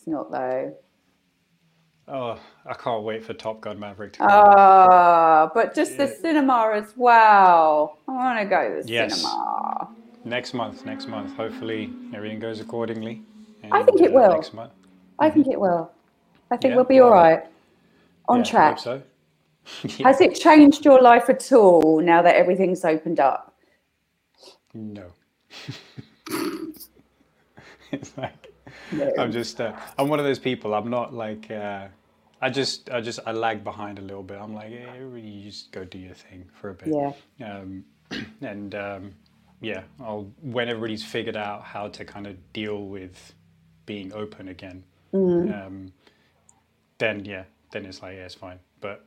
It's not though. Oh, I can't wait for Top Gun Maverick to come. Oh, but just the cinema as well. I want to go to the Yes. cinema. Next month, next month. Hopefully everything goes accordingly. I think it uh, will. Next month. I think it will. I think Yeah, we'll be all right. On Yeah, I track. hope so. Has it changed your life at all now that everything's opened up? No. it's like No. I'm just uh, I'm one of those people. I'm not like uh, I just I just I lag behind a little bit. I'm like, really, you just go do your thing for a bit. Yeah. Um, and um, yeah, I'll when everybody's figured out how to kind of deal with being open again, Mm. um, then yeah, then it's like yeah, it's fine. But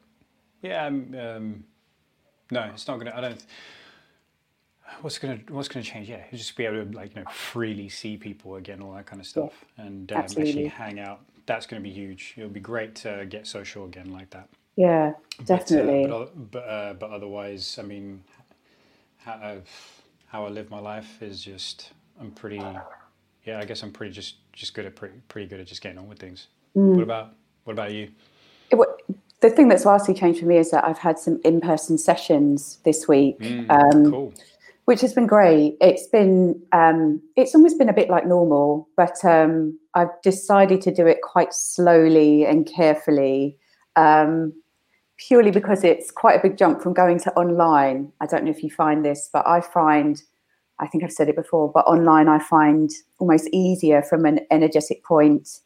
yeah, um, um, no, it's not gonna. I don't. What's gonna What's gonna change? Yeah, just be able to like you know freely see people again, all that kind of stuff, and um, actually hang out. That's gonna be huge. It'll be great to get social again like that. Yeah, uh, definitely. But, oth- but, uh, but otherwise, I mean, how, I've, how I live my life is just I'm pretty. Yeah, I guess I'm pretty just just good at pretty pretty good at just getting on with things. Mm. What about What about you? It wa- the thing that's vastly changed for me is that I've had some in-person sessions this week. Mm, Um, cool. Which has been great. It's been um, it's almost been a bit like normal, but um, I've decided to do it quite slowly and carefully, um, purely because it's quite a big jump from going to online. I don't know if you find this, but I find I think I've said it before, but online I find almost easier from an energetic point.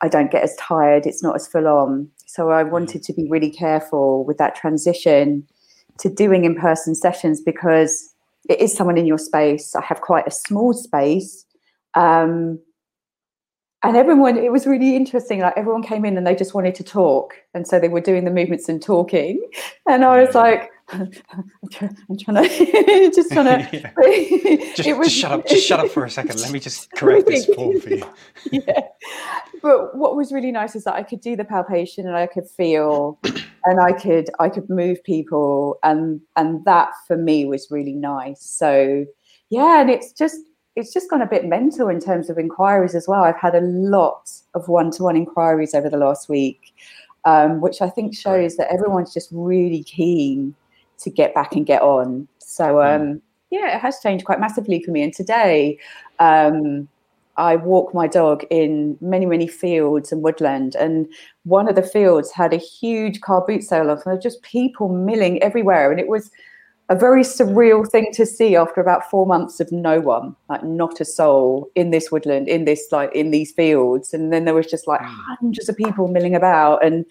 I don't get as tired. It's not as full on. So I wanted to be really careful with that transition to doing in person sessions because it is someone in your space. I have quite a small space. Um, and everyone, it was really interesting. Like everyone came in and they just wanted to talk. And so they were doing the movements and talking. And I was like, I'm try- I'm trying to, just trying to. Yeah. Just, just shut up. Just shut up for a second. Let me just correct this form for you. yeah. But what was really nice is that I could do the palpation and I could feel and I could I could move people and and that for me was really nice. So yeah, and it's just it's just gone a bit mental in terms of inquiries as well. I've had a lot of one-to-one inquiries over the last week, um, which I think shows that everyone's just really keen to get back and get on. So um, yeah, it has changed quite massively for me. And today, um, I walk my dog in many, many fields and woodland. And one of the fields had a huge car boot sale off, and there were just people milling everywhere. And it was a very surreal thing to see after about four months of no one, like not a soul in this woodland, in this like in these fields. And then there was just like mm. hundreds of people milling about. And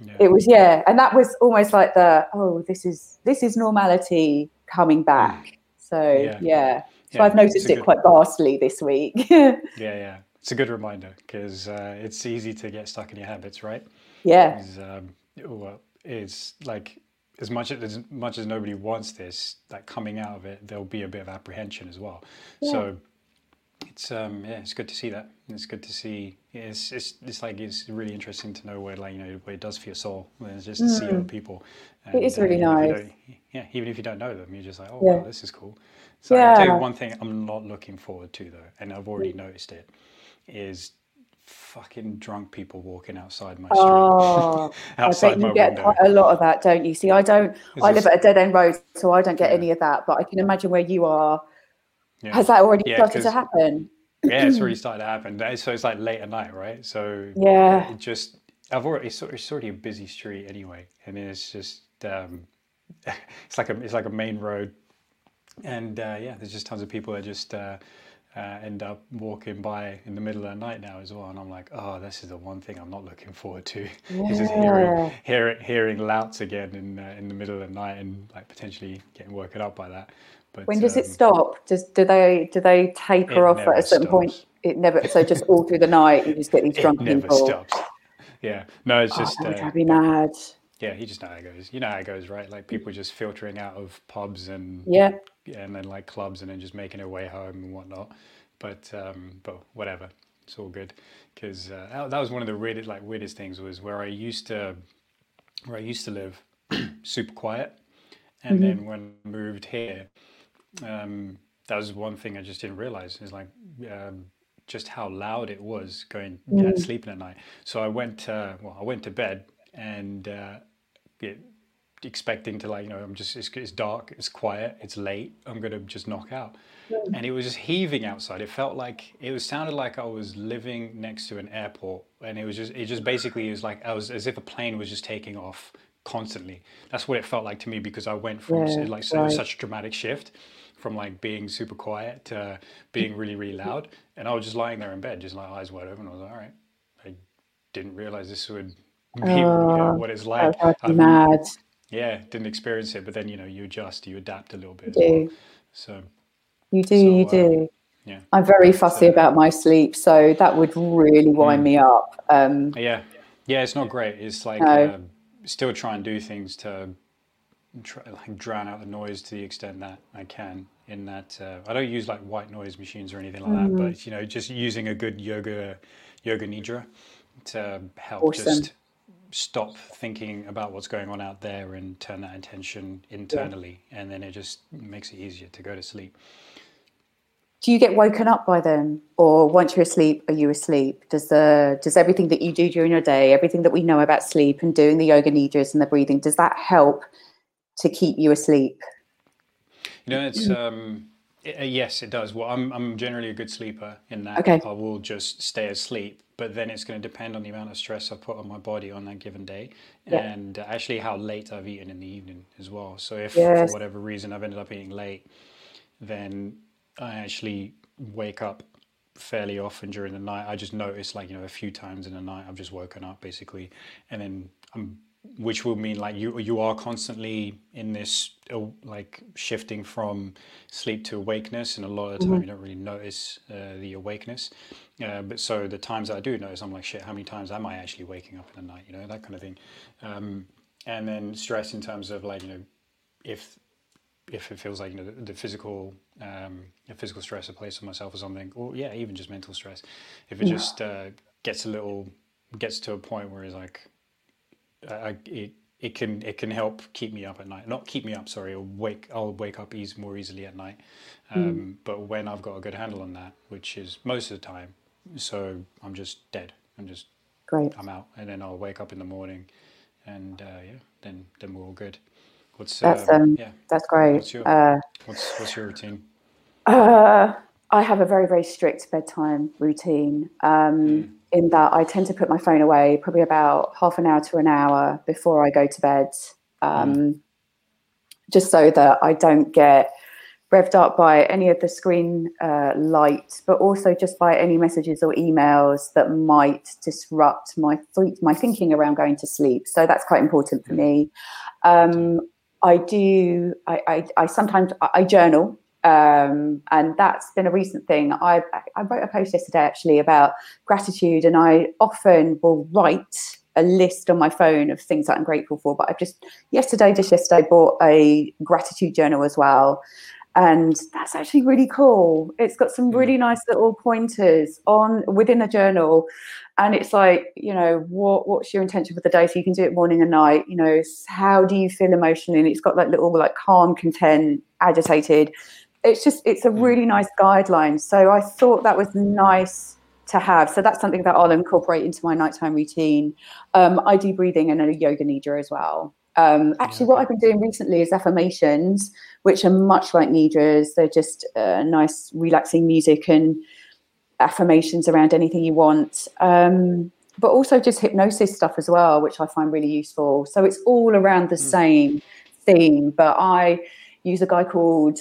Yeah. it was yeah, and that was almost like the oh, this is this is normality coming mm. back. So Yeah. yeah. So Yeah, I've noticed it good- quite vastly this week. Yeah, yeah. It's a good reminder because uh, it's easy to get stuck in your habits, right? yeah. Is um, well, it's like as much as much as nobody wants this, like coming out of it, there'll be a bit of apprehension as well. So it's um, yeah, it's good to see that. It's good to see. yeah, It's it's it's like it's really interesting to know where like you know what it does for your soul. And it's just to see other people. Mm. It is And, uh, really you nice. Yeah, even if you don't know them, you're just like, oh Yeah. wow, this is cool. So I'll tell you one thing I'm not looking forward to though, and I've already noticed it, is fucking drunk people walking outside my street. Oh, I outside bet my you get window. quite a lot of that, don't you? See, I don't. It's I live at a dead end road, so I don't get Yeah. any of that. But I can imagine where you are. Yeah. Has that already Yeah, started to happen? yeah, it's already started to happen. So it's like late at night, right? So Yeah. it just I've already it's, sort- it's already a busy street anyway, and it's just um, it's like a it's like a main road, and uh, yeah, there's just tons of people that just uh, uh, end up walking by in the middle of the night now as well, and I'm like, oh, this is the one thing I'm not looking forward to. is just hearing hearing hearing louts again in uh, in the middle of the night and like potentially getting woken up by that. But When does it um, stop? Does do they do they taper off at a certain point? It never. So just all through the night, you just get these drunk It never people. stops. Yeah, no, it's Oh, just would uh, me mad. yeah. You just know how it goes. You know how it goes, right? Like people just filtering out of pubs and Yeah. And then like clubs and then just making their way home and whatnot. But um, but whatever, it's all good because uh, that, that was one of the weirdest like weirdest things was where I used to where I used to live, super quiet, and Mm-hmm. then when I moved here, um, that was one thing I just didn't realize is like um, just how loud it was going Mm. yeah, sleeping at night. So I went, uh, well, I went to bed and uh, it, expecting to like, you know, I'm just, it's, it's dark, it's quiet, it's late, I'm gonna just knock out. Hmm. And it was just heaving outside. It felt like it was sounded like I was living next to an airport, and it was just, it just basically it was like I was as if a plane was just taking off constantly. That's what it felt like to me because I went from Yeah, like so right. such a dramatic shift from like being super quiet to being really really hmm. loud and i was just lying there in bed just like eyes wide open i was like all right i didn't realize this would be Oh, what it's like mad. Yeah didn't experience it but then you know you adjust you adapt a little bit You well do. so You do, So, you uh, do. yeah I'm very fussy uh, about my sleep, so that would really wind Mm. me up. Um, yeah yeah it's not great it's like No. uh, still try and do things to try, like drown out the noise to the extent that i can in that uh, i don't use like white noise machines or anything like Mm-hmm. that but you know just using a good yoga yoga nidra to help Awesome. just stop thinking about what's going on out there and turn that attention internally and then it just makes it easier to go to sleep do you get woken up by them, or once you're asleep, are you asleep? Does the does everything that you do during your day, everything that we know about sleep and doing the yoga nidras and the breathing, does that help to keep you asleep? You know, it's um, i- uh, yes, it does. Well, I'm I'm generally a good sleeper in that Okay. I will just stay asleep, but then it's going to depend on the amount of stress I've put on my body on that given day, Yeah. and actually how late I've eaten in the evening as well. So if Yes. for whatever reason I've ended up eating late, then I actually wake up fairly often during the night. I just notice like you know a few times in the night I've just woken up basically, and then I'm which will mean like you you are constantly in this uh, like shifting from sleep to awakeness, and a lot of the time you don't really notice uh, the awakeness. Uh, but so the times that I do notice, I'm like shit. How many times am I actually waking up in the night? You know that kind of thing. Um, and then stress in terms of like you know if if it feels like you know the, the physical um, the physical stress I place on myself or something, or yeah, even just mental stress, if it just uh, gets a little gets to a point where it's like I, it it can it can help keep me up at night. Not keep me up, sorry. I'll wake I'll wake up ease more easily at night. Um, But when I've got a good handle on that, which is most of the time, so I'm just dead. I'm just Great. I'm out, and then I'll wake up in the morning, and uh, yeah, then then we're all good. What's That's um, um, yeah? that's great. What's your Uh, what's what's your routine? Uh, I have a very, very strict bedtime routine. Um, Mm. In that, I tend to put my phone away probably about half an hour to an hour before I go to bed, um, just so that I don't get revved up by any of the screen uh, light, but also just by any messages or emails that might disrupt my th- my thinking around going to sleep. So that's quite important for me. Um, I do. I, I, I sometimes I journal, um, and that's been a recent thing. I I wrote a post yesterday actually about gratitude, and I often will write a list on my phone of things that I'm grateful for. But I've just yesterday, just yesterday, bought a gratitude journal as well. And that's actually really cool. It's got some really nice little pointers on within the journal and it's like you know what what's your intention for the day so you can do it morning and night you know how do you feel emotionally and it's got like little like calm content agitated it's just it's a really nice guideline. So i thought that was nice to have. So that's something that i'll incorporate into my nighttime routine. Um, i do breathing and a yoga nidra as well. Um, actually what i've been doing recently is affirmations which are much like nidras. They're just uh, nice relaxing music and affirmations around anything you want. Um, but also just hypnosis stuff as well which i find really useful. So it's all around the same theme but i use a guy called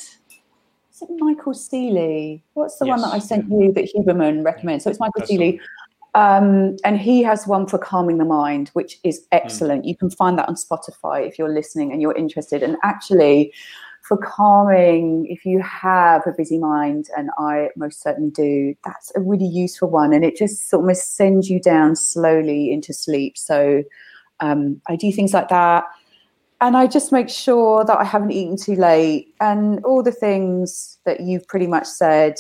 is it michael Steely? what's the one that i sent you that huberman recommends? So it's michael That's Steely. um, and he has one for calming the mind which is Hmm. excellent. You can find that on spotify if you're listening and you're interested. And actually for calming if you have a busy mind and i most certainly do that's a really useful one. And it just sort of sends you down slowly into sleep. So um, i do things like that and i just make sure that i haven't eaten too late and all the things that you've pretty much said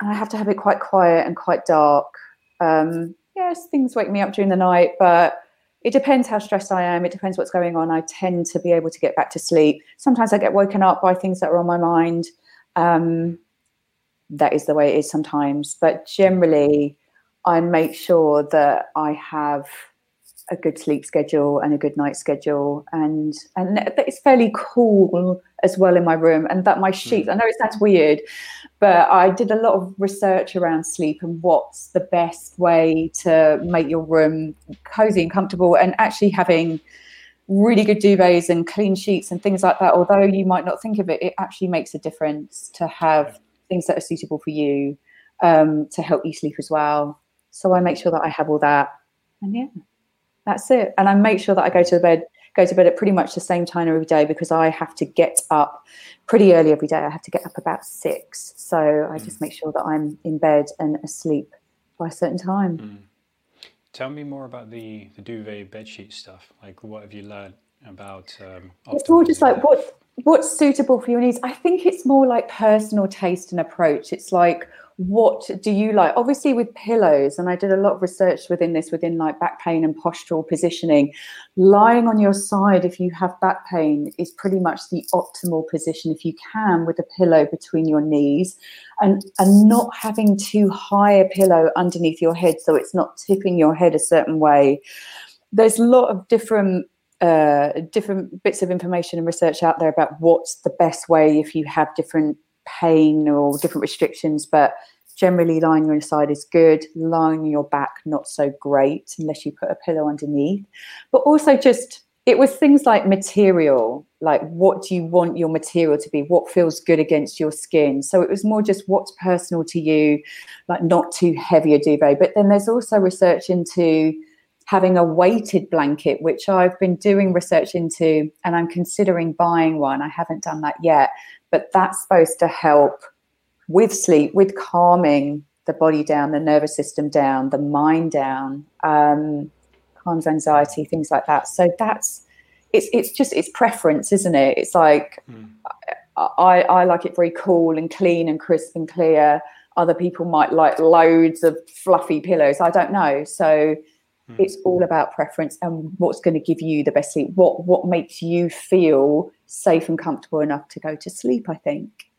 and i have to have it quite quiet and quite dark um, yes things wake me up during the night but it depends how stressed I am. It depends what's going on. I tend to be able to get back to sleep. Sometimes I get woken up by things that are on my mind. Um, that is the way it is sometimes. But generally, I make sure that I have a good sleep schedule and a good night schedule. And and it's fairly cool as well in my room and that my hmm. sheets i know it sounds weird but i did a lot of research around sleep and what's the best way to make your room cozy and comfortable and actually having really good duvets and clean sheets and things like that although you might not think of it it actually makes a difference to have things that are suitable for you um, to help you sleep as well. So i make sure that i have all that. And yeah that's it. And I make sure that I go to bed go to bed at pretty much the same time every day because I have to get up pretty early every day. I have to get up about six. So I just mm. make sure that I'm in bed and asleep by a certain time. Mm. Tell me more about the, the duvet bedsheet stuff. Like, what have you learned about? Um, it's more just like what what's suitable for your needs. I think it's more like personal taste and approach. It's like what do you like? Obviously with pillows and i did a lot of research within this within like back pain and postural positioning lying on your side if you have back pain is pretty much the optimal position if you can with a pillow between your knees and and not having too high a pillow underneath your head so it's not tipping your head a certain way. There's a lot of different uh, different bits of information and research out there about what's the best way if you have different pain or different restrictions, but generally lying on your side is good. Lying on your back, not so great unless you put a pillow underneath. But also just it was things like material, like what do you want your material to be? What feels good against your skin? So it was more just what's personal to you, like not too heavy a duvet. But then there's also research into having a weighted blanket, which I've been doing research into, and I'm considering buying one. I haven't done that yet but that's supposed to help with sleep, with calming the body down, the nervous system down, the mind down, um, calms anxiety, things like that. So that's it's it's just it's preference, isn't it? It's like mm. I, I like it very cool and clean and crisp and clear. Other people might like loads of fluffy pillows. I don't know. So mm. it's all about preference and what's going to give you the best sleep. What what makes you feel safe and comfortable enough to go to sleep. I think.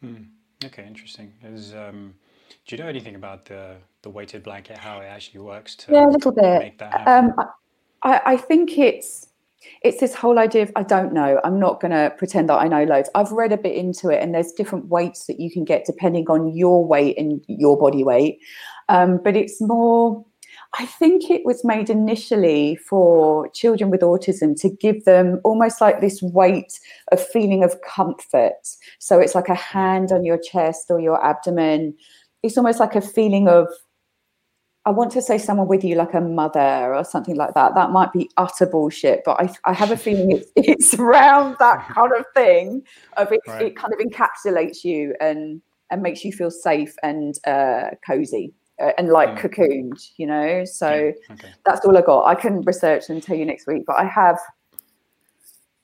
Hmm. Okay, interesting. Is, um, do you know anything about the the weighted blanket, how it actually works to yeah, a little bit. Um, I, I think it's it's this whole idea of I don't know. I'm not going to pretend that I know loads. I've read a bit into it, and there's different weights that you can get depending on your weight and your body weight. Um, but it's more I think it was made initially for children with autism to give them almost like this weight of feeling of comfort. So it's like a hand on your chest or your abdomen. It's almost like a feeling of, I want to say someone with you, like a mother or something like that. That might be utter bullshit, but I, I have a feeling it's, it's around that kind of thing. Of it, right. it kind of encapsulates you and and makes you feel safe and uh, cozy. And like mm. cocooned, you know. So okay. that's all I got. I can research and tell you next week, but I have.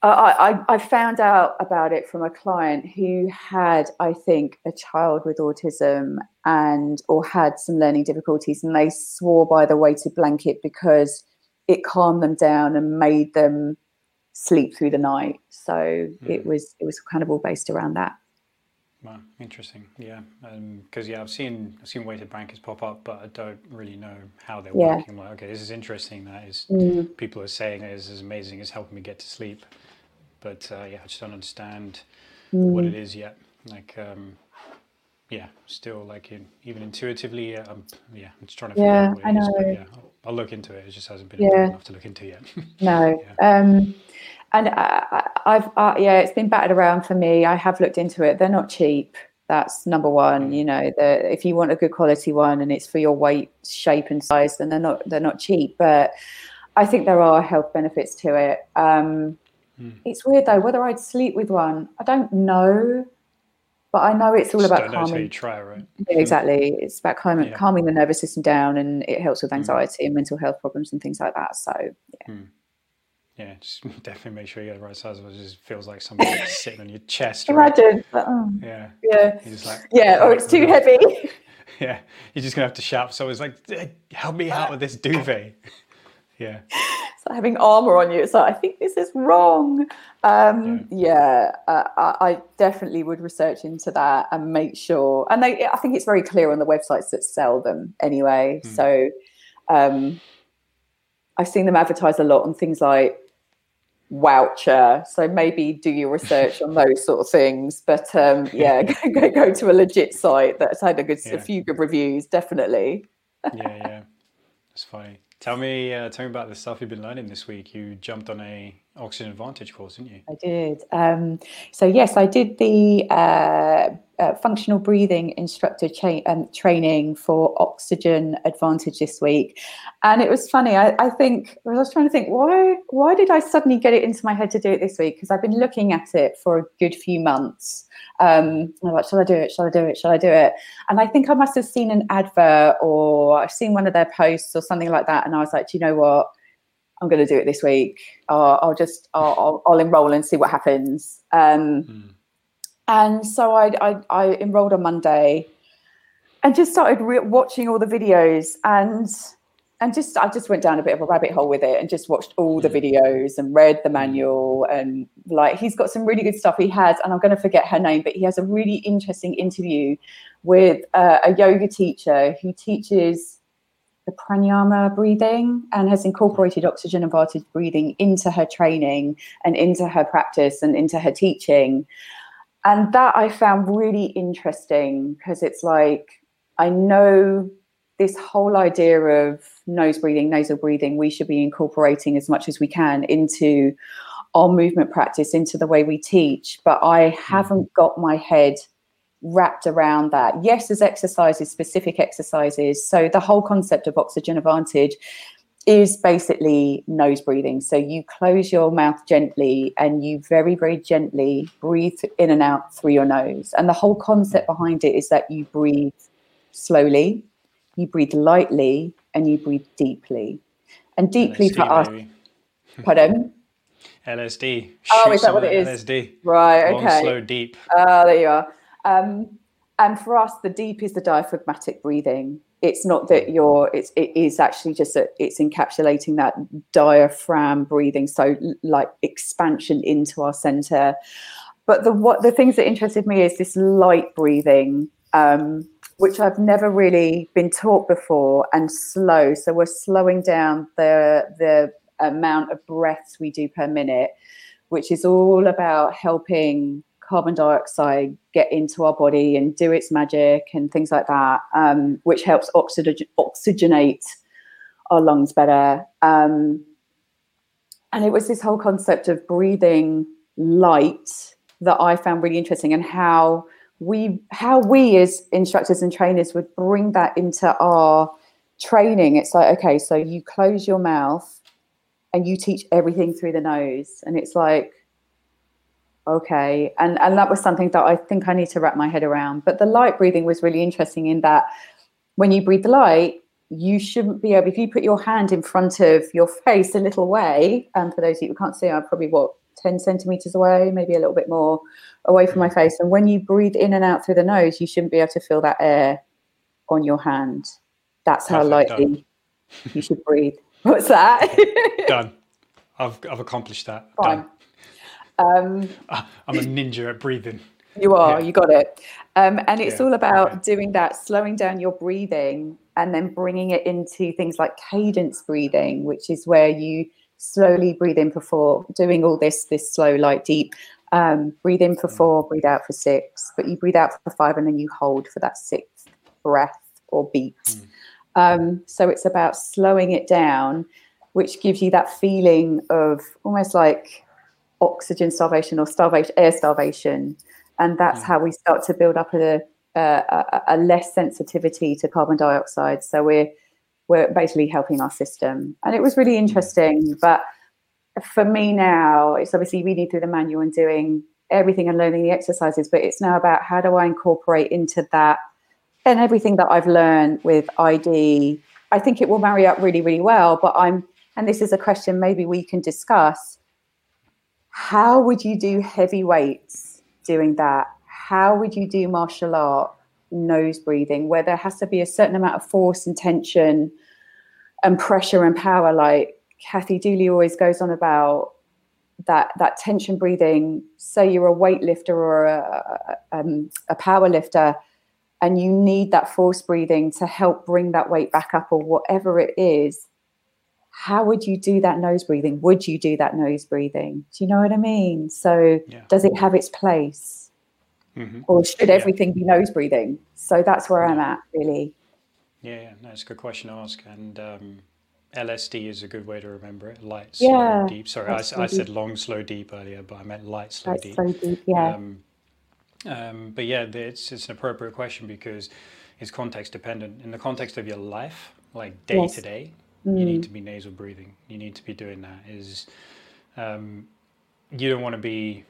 I, I, I found out about it from a client who had, I think, a child with autism and or had some learning difficulties, and they swore by the weighted blanket because it calmed them down and made them sleep through the night. So mm. it was it was kind of all based around that. Wow, interesting. Yeah, because um, yeah, I've seen I've seen weighted blankets pop up, but I don't really know how they're yeah. working. Like, okay, this is interesting. That is, mm. people are saying it is as amazing. It's helping me get to sleep, but uh, yeah, I just don't understand mm. what it is yet. Like, um, yeah, still like in, even intuitively, uh, I'm yeah, I'm just trying to figure yeah, out I know. Is, but yeah, I'll, I'll, look into it. It just hasn't been yeah. enough to look into yet. no. yeah. Um, and I, have uh, yeah, it's been battered around for me. I have looked into it. They're not cheap. That's number one. Mm. You know, if you want a good quality one and it's for your weight, shape, and size, then they're not they're not cheap. But I think there are health benefits to it. Um, mm. It's weird though whether I'd sleep with one. I don't know, but I know it's all Just about calming. You try, right? Yeah, hmm. exactly. It's about calming, yeah. calming the nervous system down, and it helps with hmm. anxiety mm. and mental health problems and things like that. So yeah. Hmm yeah, just definitely make sure you get the right size. It just feels like something sitting on your chest. Imagine. Right? Oh, yeah. Yeah. Like, yeah, or it's too heavy. yeah, you're just gonna have to shout. So it's like, help me out with this duvet. yeah. It's having armor on you. It's like, I think this is wrong. Um, yeah, yeah uh, I, I, definitely would research into that and make sure. And they, I think it's very clear on the websites that sell them anyway. Mm. So um, I've seen them advertised a lot on things like Wowcher. So maybe do your research on those sort of things. But um, yeah, go, go, to a legit site that's had a good, yeah. a few good reviews. Definitely. yeah, yeah, that's funny. Tell me, uh, tell me about the stuff you've been learning this week. You jumped on a Oxygen Advantage course, didn't you? I did. Um, so yes, I did the uh, uh, functional breathing instructor cha- um, training for Oxygen Advantage this week, and it was funny. I, I, think I was trying to think why why did I suddenly get it into my head to do it this week? Because I've been looking at it for a good few months. Um, I'm like, shall I do it? Shall I do it? Shall I do it? And I think I must have seen an advert or I've seen one of their posts or something like that, and I was like, do you know what? I'm going to do it this week. Uh, I'll just I'll, I'll, I'll, enroll and see what happens. Um, mm. And so I, I, I enrolled on Monday, and just started re- watching all the videos and and just I just went down a bit of a rabbit hole with it and just watched all the videos and read the hmm. manual and like he's got some really good stuff he has and I'm going to forget her name but he has a really interesting interview with uh, a yoga teacher who teaches the pranayama breathing and has incorporated oxygen and advantage breathing into her training and into her practice and into her teaching. And that I found really interesting because it's like, I know this whole idea of nose breathing, nasal breathing, we should be incorporating as much as we can into our movement practice, into the way we teach. But I hmm. haven't got my head wrapped around that. Yes, there's exercises, specific exercises. So the whole concept of oxygen advantage is basically nose breathing. So you close your mouth gently and you very, very gently breathe in and out through your nose. And the whole concept behind it is that you breathe slowly, you breathe lightly, and you breathe deeply. And deeply LSD, for us, pardon? LSD. Oh, is that what it is? LSD. Right. Long, okay. slow, deep. Ah, uh, there you are. Um, and for us, the deep is the diaphragmatic breathing. It's not that you're. It's it is actually just that it's encapsulating that diaphragm breathing. So like expansion into our center. But the what the things that interested me is this light breathing. Um, which I've never really been taught before, and slow. So we're slowing down the the amount of breaths we do per minute, which is all about helping carbon dioxide get into our body and do its magic and things like that, um, which helps oxygen- oxygenate our lungs better. Um, and it was this whole concept of breathing light that I found really interesting and how we how we as instructors and trainers would bring that into our training. It's like, okay, so you close your mouth and you teach everything through the nose. And it's like, okay. And and that was something that i think i need to wrap my head around. But the light breathing was really interesting in that when you breathe the light you shouldn't be able if you put your hand in front of your face a little way and for those of you who can't see i'm probably what 10 centimeters away maybe a little bit more away from my face. And when you breathe in and out through the nose you shouldn't be able to feel that air on your hand. That's how Perfect, lightly done. you should breathe. What's that? Done. I've i've accomplished that. Fine. done um, I'm a ninja at breathing. You are, yeah. you got it. Um, and it's yeah. all about doing that, slowing down your breathing and then bringing it into things like cadence breathing, which is where you slowly breathe in for four, doing all this, this slow, light, deep. Um, breathe in for mm. four, breathe out for six, but you breathe out for five and then you hold for that sixth breath or beat. Mm. Um, so it's about slowing it down, which gives you that feeling of almost like oxygen starvation or starvation, air starvation, and that's mm. how we start to build up a, a, a, less sensitivity to carbon dioxide. So we're we're basically helping our system, and it was really mm. interesting. But for me now, it's obviously reading through the manual and doing everything and learning the exercises, but it's now about how do I incorporate into that and everything that I've learned with ID. I think it will marry up really, really well. But I'm, and this is a question maybe we can discuss how would you do heavy weights doing that? How would you do martial art nose breathing, where there has to be a certain amount of force and tension and pressure and power? Like, Kathy Dooley always goes on about that that tension breathing. Say you're a weightlifter or a, um, a power lifter, and you need that force breathing to help bring that weight back up or whatever it is. How would you do that nose breathing? Would you do that nose breathing? Do you know what I mean? So yeah. does it have its place? Mm-hmm. Or should everything yeah. be nose breathing? So that's where I'm at, really. Yeah, yeah, no, it's a good question to ask. And um, LSD is a good way to remember it. Light, yeah, slow, deep. Sorry, I, I, said long, slow, deep earlier, but I meant light, slow, light, deep. Slow, deep, yeah. Um, um, but yeah, it's it's an appropriate question because it's context dependent. In the context of your life, like day yes. to day, you need mm. to be nasal breathing. You need to be doing that. Is um, you don't want to be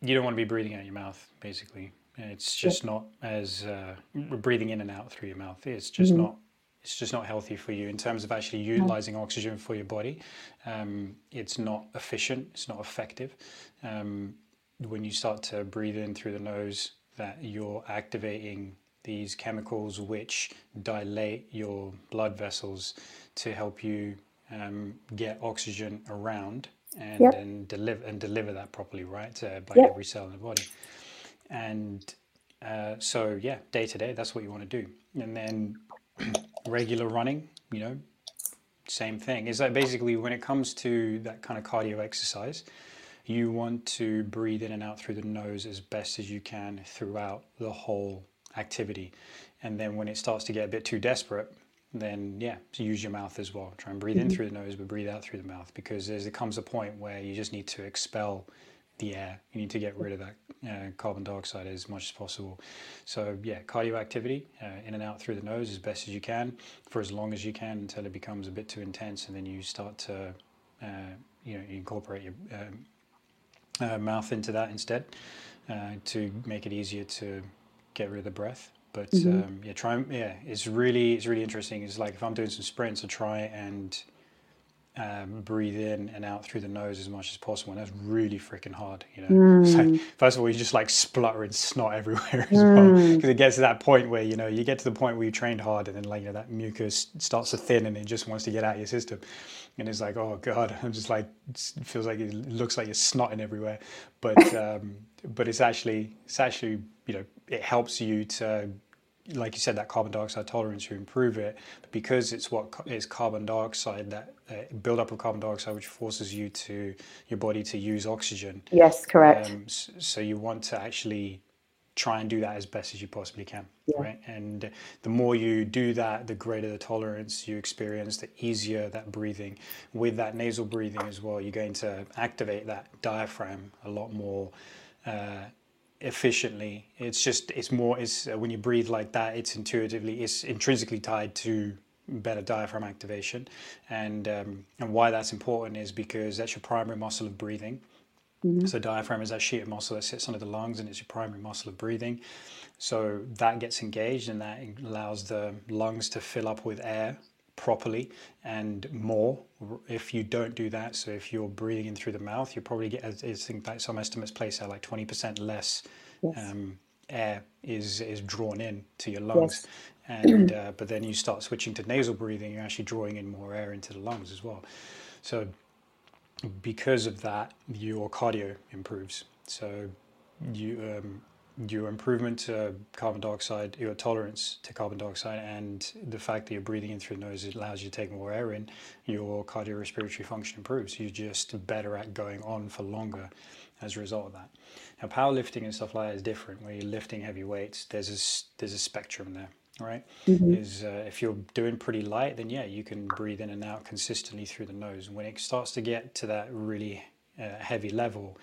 you don't want to be breathing out your mouth, basically. It's just yeah. not as uh, breathing in and out through your mouth. It's just mm-hmm. not it's just not healthy for you in terms of actually utilizing oxygen for your body. Um, it's not efficient, it's not effective. Um, when you start to breathe in through the nose, that you're activating these chemicals which dilate your blood vessels to help you um, get oxygen around and, yep. and deliver and deliver that properly, right, uh, by yep. every cell in the body. And uh, so, yeah, day to day, that's what you want to do. And then regular running, you know, same thing. Is that basically when it comes to that kind of cardio exercise, you want to breathe in and out through the nose as best as you can throughout the whole activity. And then when it starts to get a bit too desperate, then yeah, use your mouth as well. Try and breathe mm-hmm. in through the nose, but breathe out through the mouth because there comes a point where you just need to expel the air. You need to get rid of that uh, carbon dioxide as much as possible. So yeah, cardio activity uh, in and out through the nose as best as you can for as long as you can until it becomes a bit too intense, and then you start to uh, you know incorporate your um, uh, mouth into that instead uh, to make it easier to get rid of the breath. But mm-hmm. um, yeah, try yeah, it's really it's really interesting. It's like if I'm doing some sprints, I try and um, breathe in and out through the nose as much as possible. And that's really freaking hard, you know. Mm. Like, first of all, you just like splutter and snot everywhere as mm. well, because it gets to that point where you know you get to the point where you trained hard, and then like you know that mucus starts to thin, and it just wants to get out of your system, and it's like, oh god, I'm just like it feels like it looks like you're snotting everywhere, but um, but it's actually it's actually you know it helps you to like you said, that carbon dioxide tolerance, you improve it. But because it's what is carbon dioxide, that uh, buildup of carbon dioxide, which forces you to your body to use oxygen. Yes, correct. Um, so you want to actually try and do that as best as you possibly can, yeah. right? And the more you do that, the greater the tolerance you experience, the easier that breathing. With that nasal breathing as well, you're going to activate that diaphragm a lot more. Uh, efficiently. It's just it's more it's uh, when you breathe like that, it's intuitively it's intrinsically tied to better diaphragm activation, and um, and why that's important is because that's your primary muscle of breathing. Mm-hmm. So diaphragm is that sheet of muscle that sits under the lungs, and it's your primary muscle of breathing. So that gets engaged, and that allows the lungs to fill up with air properly and more if you don't do that so if you're breathing in through the mouth you probably get i think that some estimates place out like 20% less yes. um, air is is drawn in to your lungs yes. and uh, but then you start switching to nasal breathing you're actually drawing in more air into the lungs as well so because of that your cardio improves so you um, your improvement to carbon dioxide, your tolerance to carbon dioxide, and the fact that you're breathing in through the nose allows you to take more air in, your cardiorespiratory function improves. You're just better at going on for longer as a result of that. Now, powerlifting and stuff like that is different. Where you're lifting heavy weights, there's a there's a spectrum there. Right? Mm-hmm. Is uh, if you're doing pretty light, then yeah, you can breathe in and out consistently through the nose. When it starts to get to that really uh, heavy level,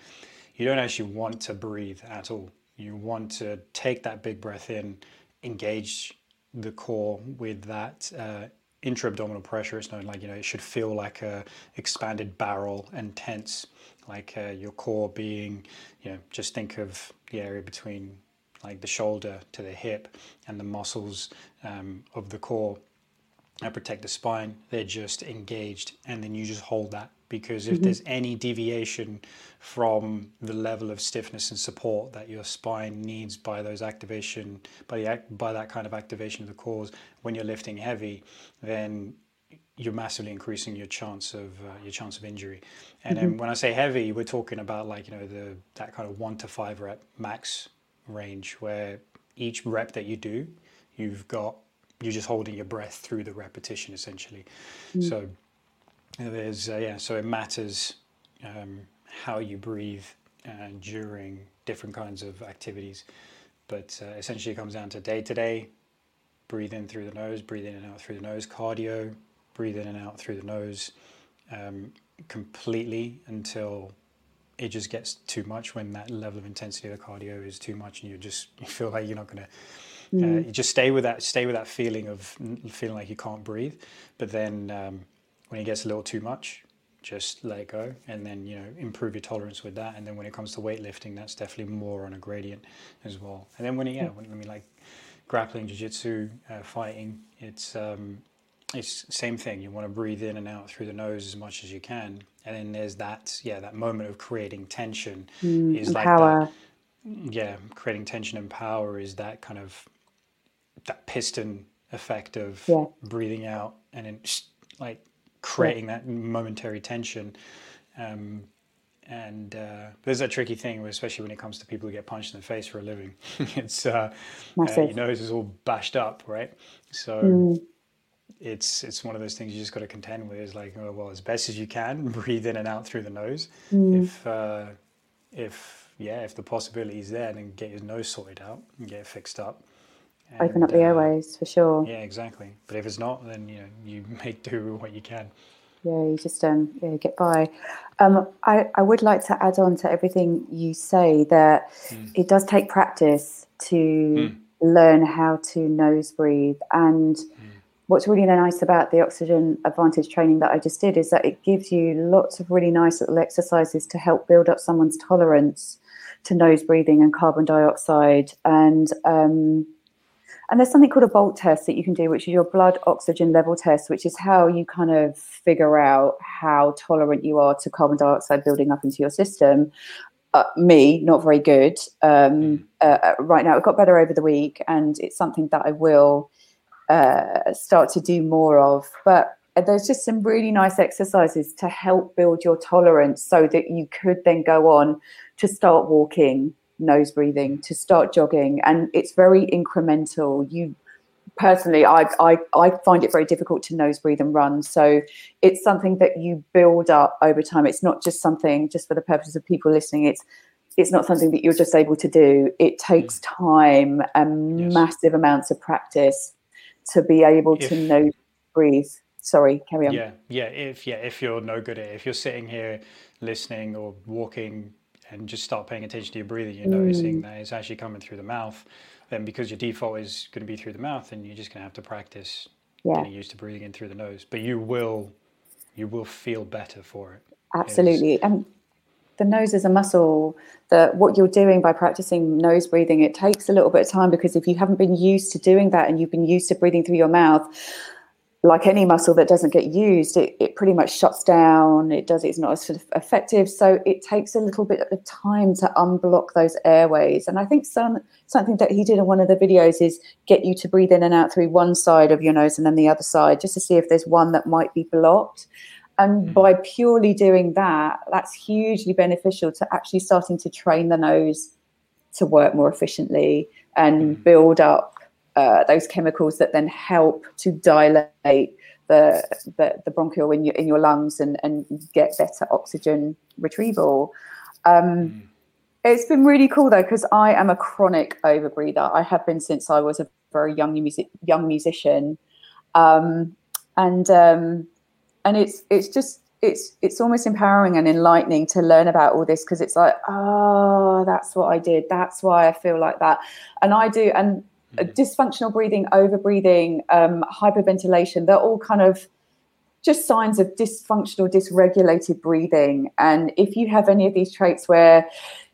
you don't actually want to breathe at all you want to take that big breath in, engage the core with that uh, intra-abdominal pressure. It's known like you know it should feel like a expanded barrel and tense, like uh, your core being, you know, just think of the area between like the shoulder to the hip and the muscles um, of the core that protect the spine. They're just engaged, and then you just hold that because if mm-hmm. there's any deviation from the level of stiffness and support that your spine needs by those activation by the by that kind of activation of the cores when you're lifting heavy then you're massively increasing your chance of uh, your chance of injury. And mm-hmm. then when I say heavy, we're talking about like you know the that kind of one to five rep max range, where each rep that you do, you've got you're just holding your breath through the repetition essentially. Mm. So there's uh, yeah, so it matters um, how you breathe uh, during different kinds of activities, but uh, essentially it comes down to day to day. Breathe in through the nose, breathe in and out through the nose. Cardio, breathe in and out through the nose um, completely until it just gets too much when that level of intensity of the cardio is too much and you just you feel like you're not going to uh, mm. you just stay with that stay with that feeling of feeling like you can't breathe but then um, when it gets a little too much just let it go and then you know improve your tolerance with that and then when it comes to weightlifting that's definitely more on a gradient as well and then when it, yeah when, I mean like grappling jiu-jitsu uh, fighting it's um, it's same thing. You want to breathe in and out through the nose as much as you can, and then there's that yeah that moment of creating tension mm, is like power. that yeah creating tension and power is that kind of that piston effect of yeah. breathing out and then like creating that momentary tension. Um, and uh, there's a tricky thing, especially when it comes to people who get punched in the face for a living. it's uh, uh, your nose is all bashed up, right? So mm it's it's one of those things you just got to contend with. Is like, oh, well, as best as you can, breathe in and out through the nose. Mm. If uh, if yeah, if the possibility is there, then get your nose sorted out and get it fixed up. And, Open up the uh, airways for sure. Yeah, exactly. But if it's not, then you know you make do what you can. Yeah, you just um yeah get by. Um, I I would like to add on to everything you say that mm. it does take practice to mm. learn how to nose breathe and. Mm what's really nice about the oxygen advantage training that I just did is that it gives you lots of really nice little exercises to help build up someone's tolerance to nose breathing and carbon dioxide and um, and there's something called a bolt test that you can do which is your blood oxygen level test which is how you kind of figure out how tolerant you are to carbon dioxide building up into your system uh, me not very good um, mm. uh, uh, right now it got better over the week and it's something that i will uh, start to do more of. But there's just some really nice exercises to help build your tolerance so that you could then go on to start walking, nose breathing, to start jogging. And it's very incremental. You personally, I, I, I find it very difficult to nose breathe and run. So it's something that you build up over time. It's not just something, just for the purposes of people listening, it's it's not something that you're just able to do. It takes mm. time and yes. massive amounts of practice to be able if, to nose breathe. Sorry, carry on. Yeah, yeah. If yeah, if you're no good at it, if you're sitting here listening or walking and just start paying attention to your breathing, you're mm. noticing that it's actually coming through the mouth. Then because your default is going to be through the mouth, and you're just going to have to practice yeah. getting used to breathing in through the nose. But you will, you will feel better for it. Absolutely, and the nose is a muscle that what you're doing by practicing nose breathing it takes a little bit of time because if you haven't been used to doing that and you've been used to breathing through your mouth like any muscle that doesn't get used it, it pretty much shuts down it does it's not as effective so it takes a little bit of time to unblock those airways and i think some something that he did in one of the videos is get you to breathe in and out through one side of your nose and then the other side just to see if there's one that might be blocked and mm. by purely doing that, that's hugely beneficial to actually starting to train the nose to work more efficiently and mm. build up uh, those chemicals that then help to dilate the, the, the bronchial in your, in your lungs and, and get better oxygen retrieval. Um, mm. It's been really cool though, because I am a chronic overbreather. I have been since I was a very young music, young musician. Um, and um, and it's it's just it's it's almost empowering and enlightening to learn about all this because it's like oh that's what i did that's why i feel like that and i do and. Dysfunctional breathing over breathing um, hyperventilation they're all kind of just signs of dysfunctional dysregulated breathing and if you have any of these traits where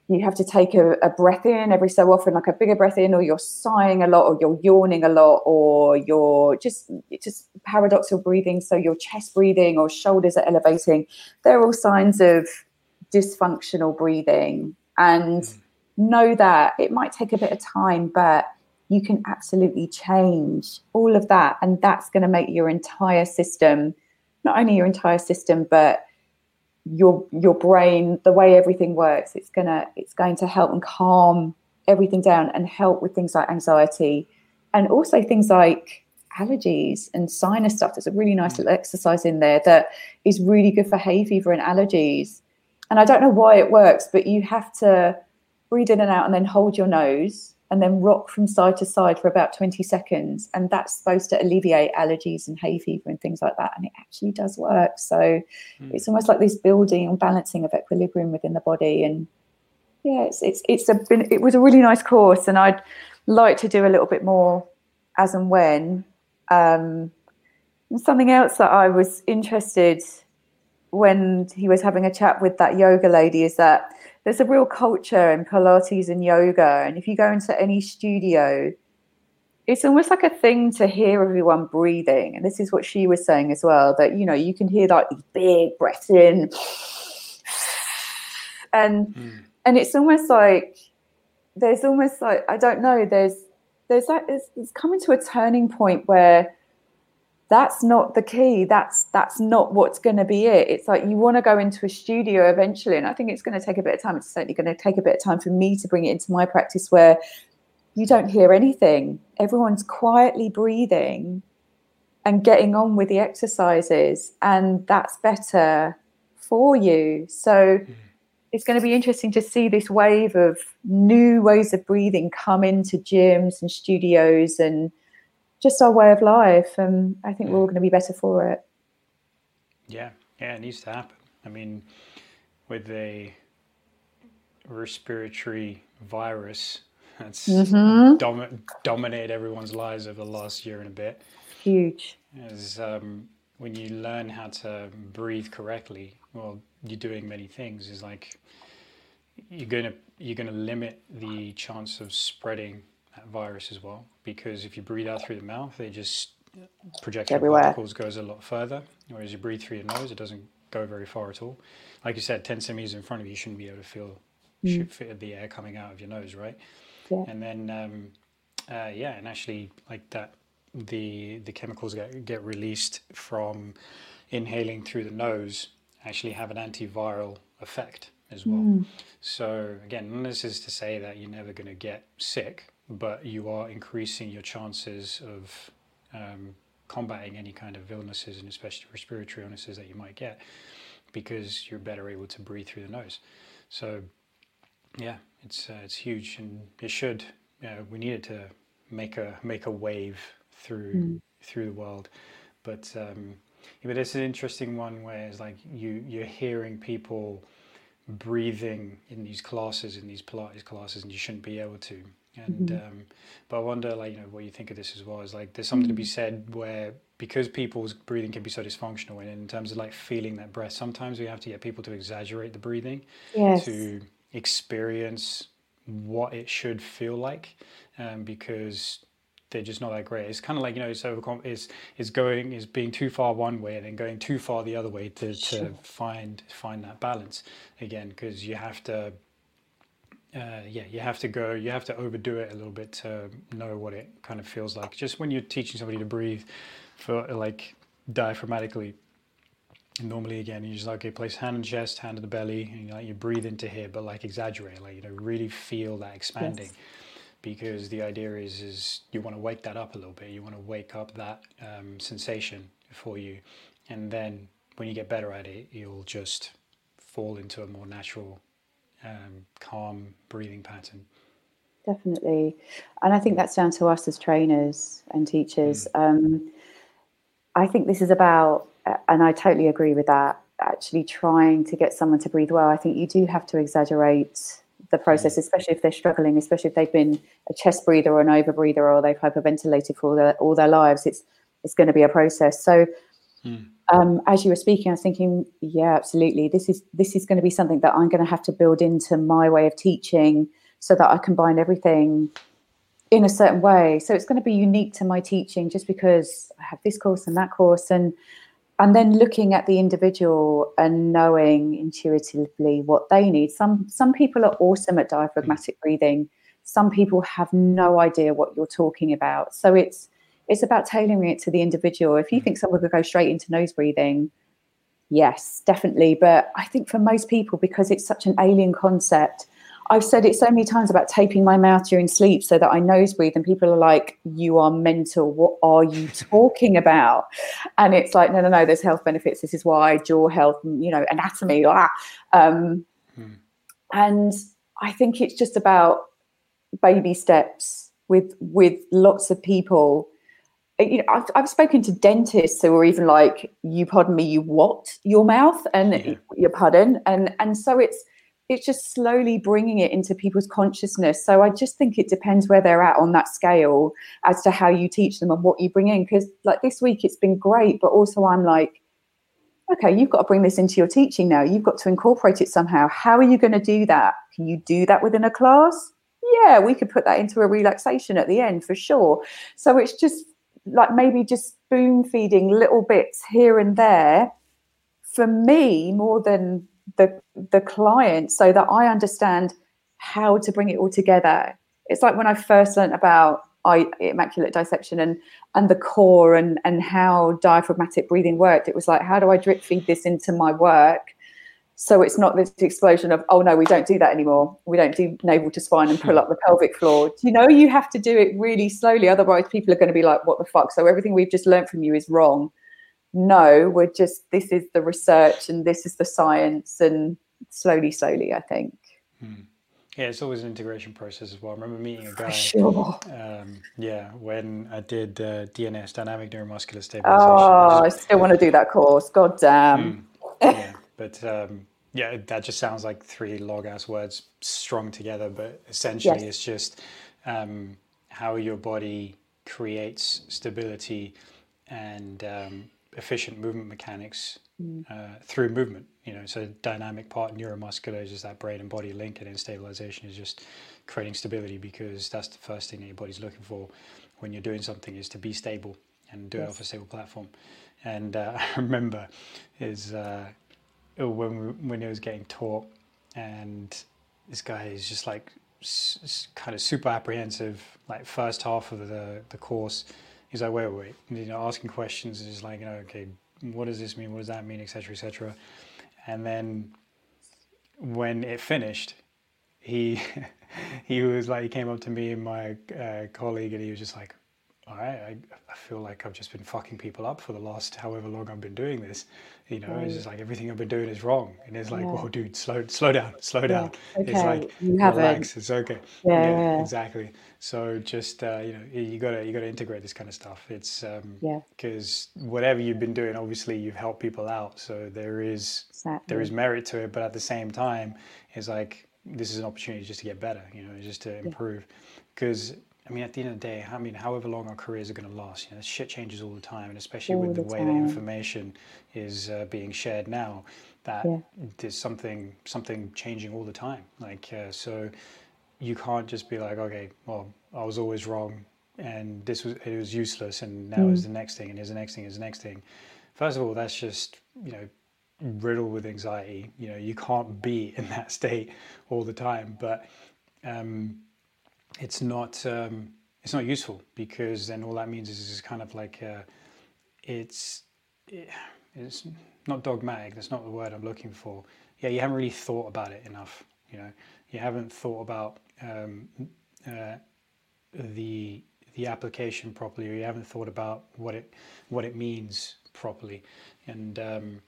you have to take a, a, breath in every so often, like a bigger breath in, or you're sighing a lot, or you're yawning a lot, or you're just just paradoxical breathing, so your chest breathing or shoulders are elevating. They're all signs of dysfunctional breathing, and mm. know that it might take a bit of time, but you can absolutely change all of that, and that's going to make your entire system not only your entire system, but your your brain, the way everything works. It's gonna it's going to help and calm everything down and help with things like anxiety and also things like allergies and sinus stuff. There's a really nice mm. little exercise in there that is really good for hay fever and allergies. And I don't know why it works, but you have to breathe in and out and then hold your nose and then rock from side to side for about 20 seconds. And that's supposed to alleviate allergies and hay fever and things like that. And it actually does work. So mm. it's almost like this building and balancing of equilibrium within the body. And yeah, it's it's it's a been it was a really nice course, and I'd like to do a little bit more as and when. Um, and something else that I was interested when he was having a chat with that yoga lady is that there's a real culture in Pilates and yoga, and if you go into any studio, it's almost like a thing to hear everyone breathing, and this is what she was saying as well. That you know you can hear like these big breaths in, and mm and it's almost like there's almost like I don't know. There's there's like it's, it's coming to a turning point where that's not the key. That's that's not what's going to be it. It's like you want to go into a studio eventually and i think it's going to take a bit of time. It's certainly going to take a bit of time for me to bring it into my practice where you don't hear anything. Everyone's quietly breathing and getting on with the exercises and that's better for you. So mm it's going to be interesting to see this wave of new ways of breathing come into gyms and studios and just our way of life. And I think we're all going to be better for it. Yeah, yeah, it needs to happen. I mean, with a respiratory virus that's mm-hmm. dom- dominated everyone's lives over the last year and a bit. Huge. As um, when you learn how to breathe correctly, well, you're doing many things is like you're gonna you're gonna limit the chance of spreading virus as well because if you breathe out through the mouth, they just projectile particles goes a lot further, whereas you breathe through your nose, it doesn't go very far at all. Like you said, ten centimeters in front of you, you shouldn't be able to feel mm. the air coming out of your nose, right? Yeah. And then um, uh, yeah, and actually like that, the the chemicals get get released from inhaling through the nose actually have an antiviral effect as well. Mm. So again, this is to say that you're never going to get sick, but you are increasing your chances of um, combating any kind of illnesses and especially respiratory illnesses that you might get because you're better able to breathe through the nose. So yeah, it's uh, it's huge, and it should. You know, we needed to make a make a wave through mm. through the world, but um, yeah, but it's an interesting one where it's like you you're hearing people breathing in these classes in these Pilates classes, and you shouldn't be able to. And mm-hmm. um, but I wonder, like you know, what you think of this as well. Is like there's something mm-hmm. to be mm. said where because people's breathing can be so dysfunctional, and in terms of like feeling that breath, sometimes we have to get people to exaggerate the breathing yes. to experience what it should feel like, um, because they're just not that great. It's kind of like you know, it's so is is going is being too far one way and then going too far the other way to, sure. to find find that balance again because you have to. Uh, yeah, you have to go. You have to overdo it a little bit to know what it kind of feels like. Just when you're teaching somebody to breathe, for like diaphragmatically, normally again you just like okay place hand on chest hand on the belly and you like you breathe into here but like exaggerate like you know really feel that expanding yes because the idea is is you want to wake that up a little bit. You want to wake up that um, sensation for you, and then when you get better at it, you'll just fall into a more natural, um, calm breathing pattern. Definitely, and I think that's down to us as trainers and teachers. Mm. Um, I think this is about, and I totally agree with that. Actually, trying to get someone to breathe well. I think you do have to exaggerate the process, mm. especially if they're struggling, especially if they've been a chest breather or an overbreather or they've hyperventilated for all their, all their lives. It's it's going to be a process. So, mm. um, as you were speaking, I was thinking, yeah, absolutely. This is this is going to be something that I'm going to have to build into my way of teaching, so that I combine everything in a certain way. So it's going to be unique to my teaching, just because I have this course and that course, and and then looking at the individual and knowing intuitively what they need some some people are awesome at diaphragmatic breathing some people have no idea what you're talking about so it's it's about tailoring it to the individual if you think someone could go straight into nose breathing yes, definitely. But I think for most people, because it's such an alien concept, I've said it so many times about taping my mouth during sleep so that I nose breathe, and people are like, "You are mental. What are you talking about?" And it's like, no, no, no. There's health benefits. This is why jaw health, you know, anatomy. Ah. Um, hmm. And I think it's just about baby steps with with lots of people. Uh, you know, I've, I've spoken to dentists who are even like, "You pardon me, you what? Your mouth and yeah. your pardon," and and so it's it's just slowly bringing it into people's consciousness. So I just think it depends where they're at on that scale as to how you teach them and what you bring in. Because like this week, it's been great, but also I'm like, okay, you've got to bring this into your teaching now. You've got to incorporate it somehow. How are you going to do that? Can you do that within a class? Yeah, we could put that into a relaxation at the end for sure. So it's just like maybe just spoon feeding little bits here and there for me more than the the client so that I understand how to bring it all together. It's like when I first learned about I, immaculate dissection and and the core and and how diaphragmatic breathing worked. It was like, how do I drip feed this into my work? So it's not this explosion of, oh no, we don't do that anymore. We don't do navel to spine and pull up the pelvic floor. You know, you have to do it really slowly. Otherwise, people are going to be like, what the fuck? So everything we've just learned from you is wrong no, we're just this is the research and this is the science, and slowly, slowly, I think. Hmm. Yeah, it's always an integration process as well. I remember meeting a guy. Sure. Um, yeah, when I did uh, DNS, dynamic neuromuscular stabilization. Oh, I still want to do that course. God damn. Mm, yeah, but um, yeah, that just sounds like three log ass words strung together. But essentially, yes. it's just um, how your body creates stability and um, efficient movement mechanics mm. uh, through movement. You know, so dynamic part neuromuscular is just that brain and body link, and then stabilization is just creating stability because that's the first thing that your body's looking for when you're doing something is to be stable and do yes. it off a stable platform. And uh, I remember is uh, when we, when it was getting taught, and this guy is just like s- kind of super apprehensive. Like first half of the the course he's like, wait, wait, wait. you know, asking questions is like, you know, okay, what does this mean? What does that mean, etc., etc. And then when it finished, he he was like, he came up to me and my uh, colleague, and he was just like, I, I feel like I've just been fucking people up for the last however long I've been doing this. You know, right. it's just like everything I've been doing is wrong. And it's like, yeah. whoa, dude, slow, slow down, slow down. Okay. It's like, you relax, it's okay. Yeah, yeah, exactly. So just, uh, you know, you gotta, you gotta integrate this kind of stuff. It's, um, yeah, because whatever you've been doing, obviously you've helped people out. So there is, exactly. there is merit to it. But at the same time, it's like, this is an opportunity just to get better, you know, just to improve. Because I mean, at the end of the day, I mean, however long our careers are going to last, you know, shit changes all the time, and especially all with the, the way that information is uh, being shared now, that yeah. there's something something changing all the time. Like, uh, so you can't just be like, okay, well, I was always wrong, and this was it was useless, and now mm. is the next thing, and here's the next thing, is the next thing. First of all, that's just you know riddled with anxiety. You know, you can't be in that state all the time, but um, it's not um, it's not useful because then all that means is it's kind of like uh, it's it, it's not dogmatic. That's not the word I'm looking for. Yeah, you haven't really thought about it enough. You know, you haven't thought about um, uh, the the application properly, or you haven't thought about what it what it means properly. And um,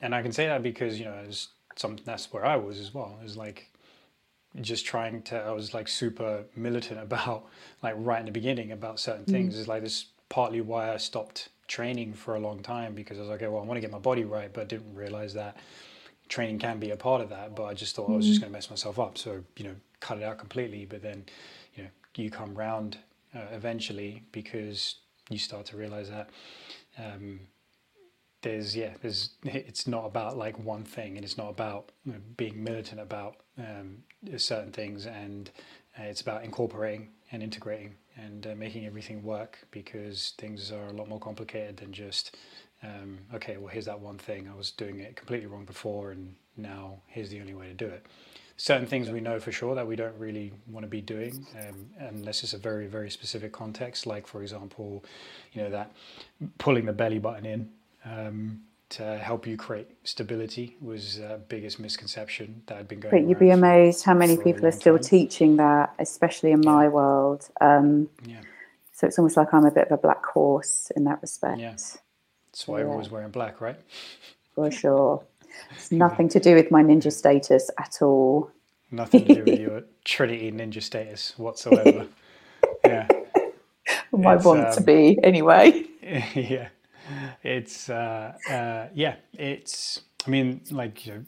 and I can say that because you know, as some that's where I was as well. It's like just trying to i was like super militant about like right in the beginning about certain mm. things is like this partly why i stopped training for a long time because i was like okay well i want to get my body right but didn't realize that training can be a part of that but i just thought mm. i was just mm. going to mess myself up so you know cut it out completely but then you know you come round uh, eventually because you start to realize that um, there's yeah there's it's not about like one thing and it's not about you know, being militant about um, certain things and uh, it's about incorporating and integrating and uh, making everything work because things are a lot more complicated than just um, okay well here's that one thing. I was doing it completely wrong before and now here's the only way to do it. Certain things we know for sure that we don't really want to be doing um, unless it's a very very specific context like for example you know that pulling the belly button in um, to help you create stability was uh, biggest misconception that had been going. But you'd be amazed how many people are still time. teaching that, especially in my world. Um, Yeah, so it's almost like I'm a bit of a black horse in that respect, Yeah. that's why everyone's wearing black, right? for sure. It's nothing to do with my ninja status at all. Nothing to do with your Trinity Ninja status whatsoever. yeah. I want to um, be anyway. yeah it's uh, uh, yeah it's i mean like you know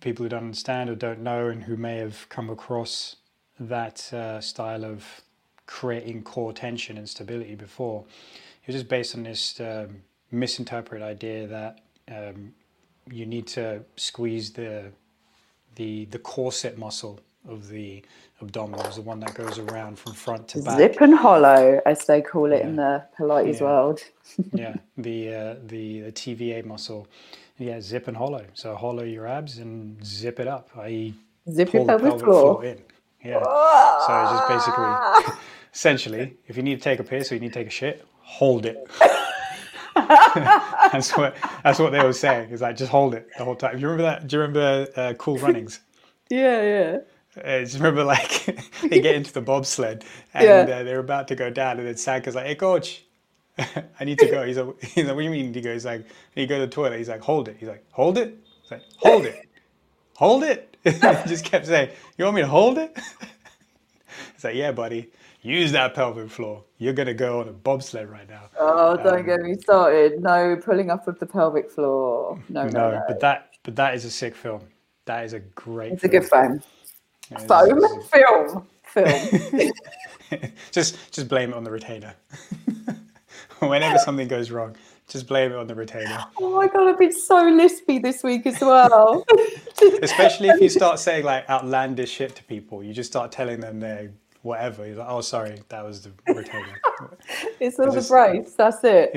people who don't understand or don't know and who may have come across that uh, style of creating core tension and stability before it was just based on this um, misinterpreted idea that um, you need to squeeze the the the corset muscle of the abdominals the one that goes around from front to back Zip and hollow, as they call it in the Pilates Yeah. world. yeah, the uh, the the TVA muscle. Yeah, zip and hollow. So hollow your abs and zip it up. I Zip your pelvic floor. floor in. Yeah. So it's just basically, essentially, if you need to take a piss or you need to take a shit, hold it. that's what that's what they were saying. Is like just hold it the whole time. Do you remember that? Do you remember uh, Cool Runnings? Yeah, yeah. Uh, just remember, like they get into the bobsled and Yeah. uh, they're about to go down, and then Sanka's like, "Hey, coach, I need to go." He's like, he's like, "What do you mean?" He goes like, "You go to the toilet." He's like, "Hold it." He's like, "Hold it." He's like, "Hold it, hold it." he just kept saying, "You want me to hold it?" It's like, "Yeah, buddy, use that pelvic floor. You're gonna go on a bobsled right now." Oh, don't Um, get me started. No pulling up of the pelvic floor. No, no, No, no. but that but that is a sick film. That is a great. It's a good foam. It is- Foam? Film. Film. just just blame it on the retainer. Whenever something goes wrong, just blame it on the retainer. oh my god, I've been so lispy this week as well. Especially if you start saying like outlandish shit to people, you just start telling them they're whatever. You're like, oh, sorry, that was the retainer. it's all the brace. That's it.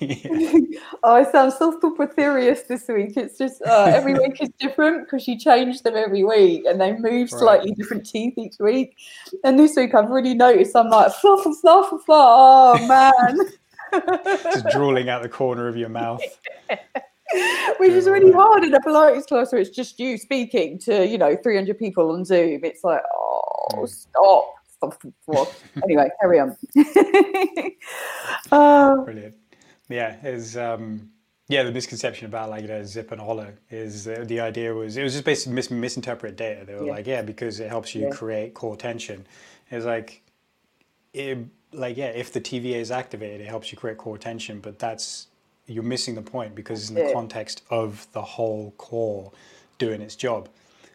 Yeah. Oh, I sound so super serious this week. It's just uh, every week is different because you change them every week and they move Right. slightly different teeth each week. And this week I've really noticed I'm like fluff and fluff and fluff. Oh man. just drooling out the corner of your mouth. Which is really hard in a Pilates class where it's just you speaking to, you know, 300 people on Zoom. It's like, oh, stop. Anyway, carry on. oh, Brilliant. Yeah, is um, yeah the misconception about like you know zip and hollow is uh, the idea was it was just basically mis- misinterpreted data. They were Yeah. like yeah because it helps you Yeah. create core tension. It's like it, like yeah if the TVA is activated it helps you create core tension, but that's you're missing the point because it's in the context of the whole core doing its job.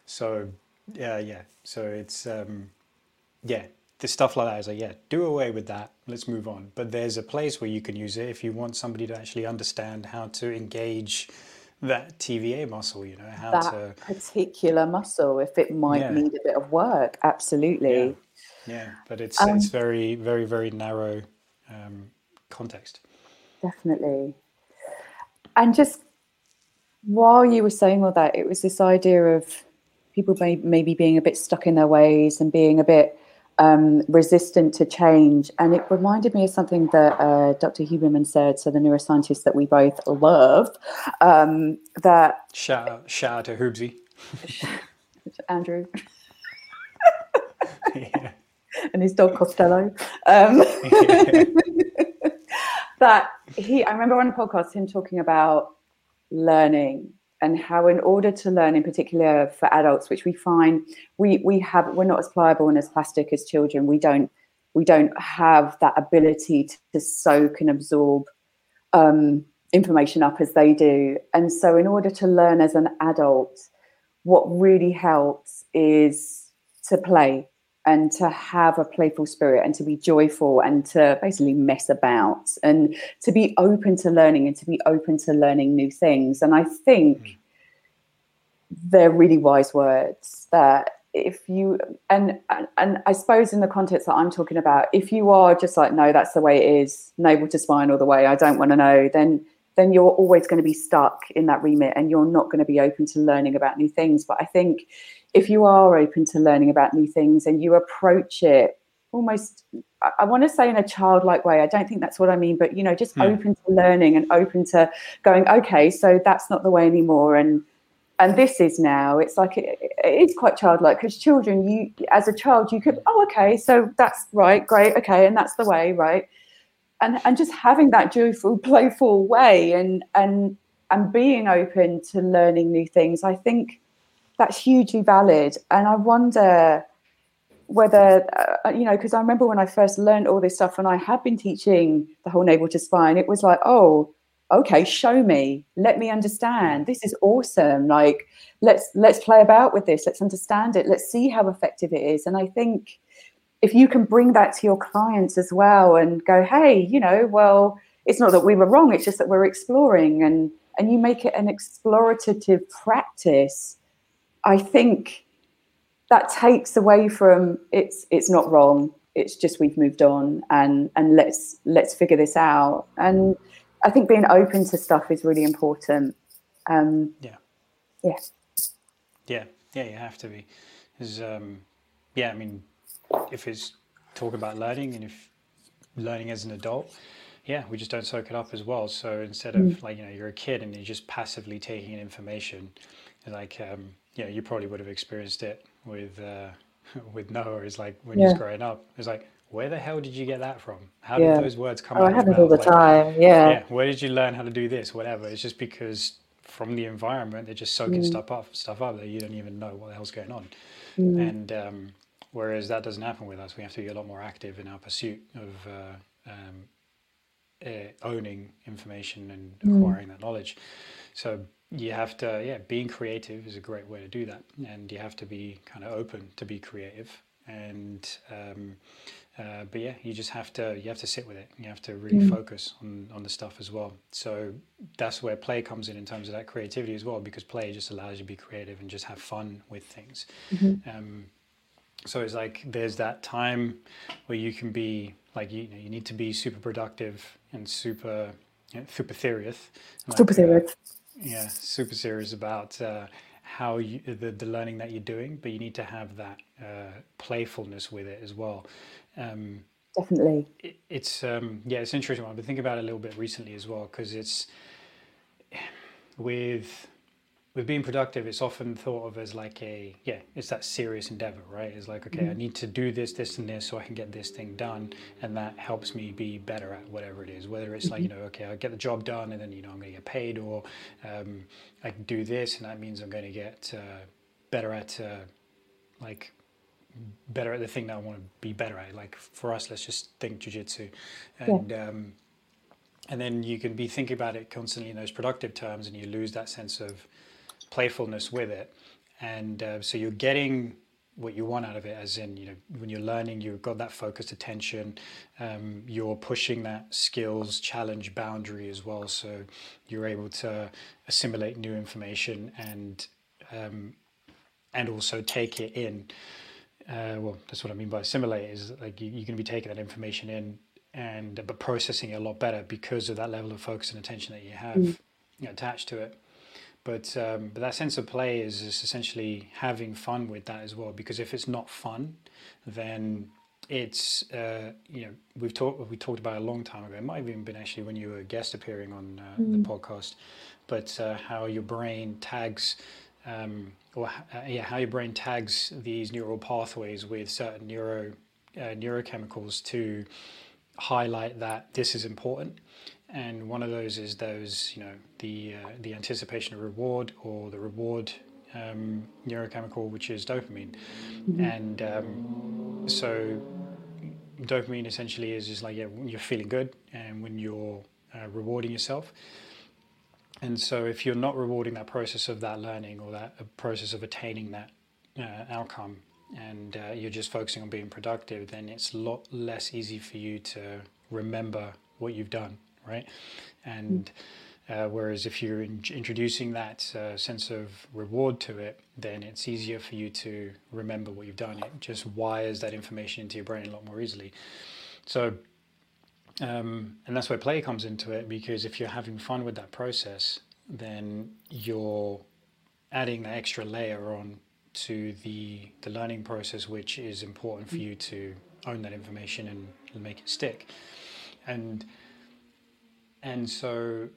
So yeah yeah so it's um, yeah, the stuff like that is like, yeah, do away with that. Let's move on. But there's a place where you can use it if you want somebody to actually understand how to engage that TVA muscle. You know how that to particular muscle, if it might Yeah. need a bit of work, absolutely. yeah. But it's Um, it's very very very narrow um, context. Definitely. And just while you were saying all that, it was this idea of people may, maybe being a bit stuck in their ways and being a bit um, resistant to change. And it reminded me of something that uh, Dr. Huberman said, so the neuroscientist that we both love, um, that Shout out shout out to Hoobsy. Andrew yeah. and his dog Costello. Um, that he, I remember on a podcast him talking about learning and how, in order to learn, in particular for adults, which we find we we have, we're not as pliable and as plastic as children. We don't we don't have that ability to, to soak and absorb um, information up as they do. And so, in order to learn as an adult, what really helps is to play and to have a playful spirit and to be joyful and to basically mess about and to be open to learning and to be open to learning new things. And I think hmm. they're really wise words that if you and, and and I suppose in the context that I'm talking about, if you are just like, no, that's the way it is, navel to spine all the way, I don't want to know, then then you're always going to be stuck in that remit and you're not going to be open to learning about new things. But I think if you are open to learning about new things and you approach it almost I, I want to say in a childlike way. I don't think that's what I mean, but you know, just Hmm. open to learning and open to going. Okay, so that's not the way anymore, and and this is now. It's like it, it is quite childlike because children, you as a child, you could oh okay, so that's right, great, okay, and that's the way, right, and and just having that joyful, playful way, and and and being open to learning new things. I think that's hugely valid, and I wonder whether uh, you know because i remember when i first learned all this stuff and i had been teaching the whole navel to spine it was like oh okay show me. Let me understand. This is awesome. Like let's let's play about with this. Let's understand it. Let's see how effective it is. And i think if you can bring that to your clients as well and go hey you know well it's not that we were wrong. It's just that we're exploring. And and you make it an explorative practice i think that takes away from it's it's not wrong it's just we've moved on and and let's let's figure this out and i think being open to stuff is really important um Yeah. yeah Yeah, yeah, you have to be. 'Cause, um, yeah, I mean, if it's talk about learning and if learning as an adult, yeah, we just don't soak it up as well. So instead of like, you know, you're a kid and you're just passively taking in information, like, um, you know, you probably would have experienced it with, uh, with Noah is like when he's Yeah. growing up, it's like, where the hell did you get that from? How Yeah. did those words come oh out i of have it all the? Like, time yeah, yeah where did you learn how to do this? Whatever. It's just because from the environment they're just soaking stuff up stuff up that you don't even know what the hell's going on. And um, whereas that doesn't happen with us we have to be a lot more active in our pursuit of uh, um, uh, owning information and acquiring that knowledge. So you have to yeah being creative is a great way to do that. And you have to be kind of open to be creative. And um, uh, but yeah you just have to you have to sit with it. You have to really focus on on the stuff as well. So that's where play comes in in terms of that creativity as well because play just allows you to be creative and just have fun with things. Um, so it's like there's that time where you can be like you, know, you need to be super productive and super you know, super serious. Like, super uh, serious yeah super serious about uh, how you the, the learning that you're doing but you need to have that uh, playfulness with it as well. Um, definitely. it, it's um, yeah it's interesting i've been thinking about it a little bit recently as well because it's with with being productive it's often thought of as like a yeah it's that serious endeavor right? It's like okay i need to do this this and this so i can get this thing done and that helps me be better at whatever it is. Whether it's like you know okay i get the job done and then you know i'm going to get paid or um, i can do this and that means i'm going to get uh, better at uh, like better at the thing that I want to be better at. Like for us, let's just think jujitsu, and um, and then you can be thinking about it constantly in those productive terms, and you lose that sense of playfulness with it, and uh, so you're getting what you want out of it as in you know when you're learning you've got that focused attention um, you're pushing that skills challenge boundary as well. So you're able to assimilate new information and um, and also take it in. Uh, well, that's what I mean by assimilate is like you, you're going to be taking that information in and but processing it a lot better because of that level of focus and attention that you have know, attached to it. But um, but that sense of play is, is essentially having fun with that as well. Because if it's not fun, then it's uh, you know we've talked we talked about it a long time ago. It might have even been actually when you were guest appearing on uh, the podcast. But uh, how your brain tags um, or uh, yeah, how your brain tags these neural pathways with certain neuro uh, neurochemicals to highlight that this is important. And one of those is those, you know, the uh, the anticipation of reward or the reward um, neurochemical, which is dopamine. And um, so dopamine essentially is just like yeah, when you're feeling good and when you're uh, rewarding yourself. And so, if you're not rewarding that process of that learning or that uh, process of attaining that uh, outcome, and uh, you're just focusing on being productive, then it's a lot less easy for you to remember what you've done, right? And uh, whereas if you're in- introducing that uh, sense of reward to it, then it's easier for you to remember what you've done. It just wires that information into your brain a lot more easily. So um, and that's where play comes into it because if you're having fun with that process, then you're adding that extra layer on to the the learning process, which is important for you to own that information and, and make it stick. And and so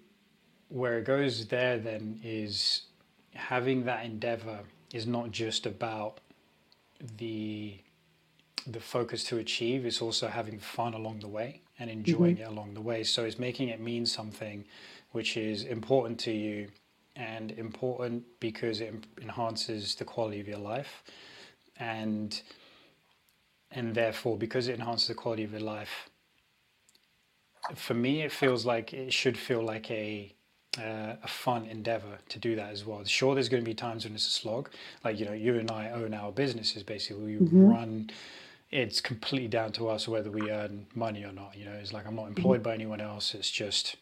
where it goes there then is having that endeavor is not just about the the focus to achieve it's also having fun along the way and enjoying mm-hmm. it along the way so it's making it mean something which is important to you and important because it enhances the quality of your life and and therefore because it enhances the quality of your life for me it feels like it should feel like a uh, a fun endeavor to do that as well. Sure, there's going to be times when it's a slog. Like, you know, you and I own our businesses basically. We mm-hmm. run, it's completely down to us whether we earn money or not. You know, it's like I'm not employed by anyone else. It's just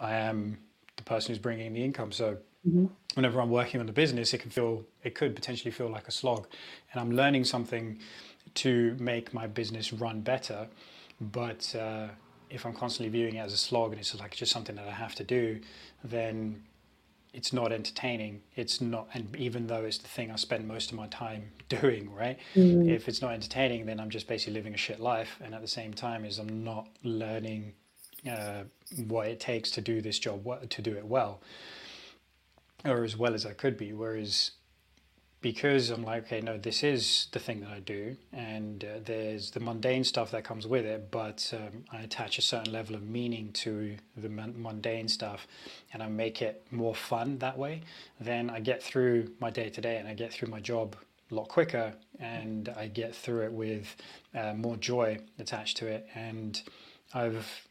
I am the person who's bringing the income. So mm-hmm. whenever I'm working on the business, it can feel, it could potentially feel like a slog. And I'm learning something to make my business run better. But uh, if I'm constantly viewing it as a slog and it's like just something that I have to do, then it's not entertaining. It's not, and even though it's the thing I spend most of my time doing, right? Mm. If it's not entertaining, then I'm just basically living a shit life. And at the same time, is I'm not learning uh, what it takes to do this job, to do it well, or as well as I could be. Whereas because I'm like, okay, no, this is the thing that I do, and uh, there's the mundane stuff that comes with it, but um, I attach a certain level of meaning to the mundane stuff, and I make it more fun that way. Then I get through my day to day, and I get through my job a lot quicker, and I get through it with uh, more joy attached to it, and I've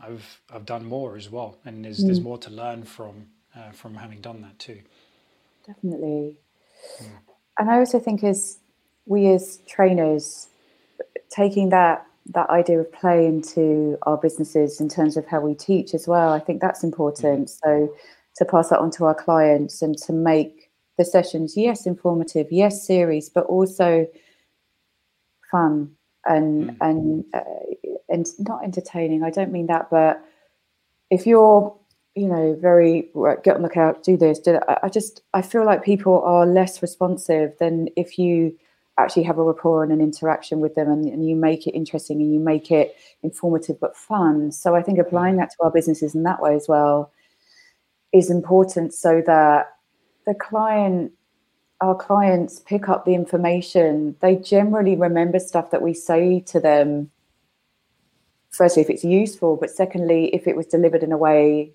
I've I've done more as well, and there's mm. there's more to learn from uh, from having done that too. Definitely and I also think as we as trainers taking that that idea of play into our businesses in terms of how we teach as well, I think that's important. Mm. So to pass that on to our clients and to make the sessions, yes, informative, yes, serious, but also fun and mm. and uh, and not entertaining. I don't mean that, but if you're you know, very get on the couch, do this, do that. I just I feel like people are less responsive than if you actually have a rapport and an interaction with them and, and you make it interesting and you make it informative but fun. So I think applying mm. that to our businesses in that way as well is important so that the client our clients pick up the information. They generally remember stuff that we say to them. Firstly, if it's useful, but secondly, if it was delivered in a way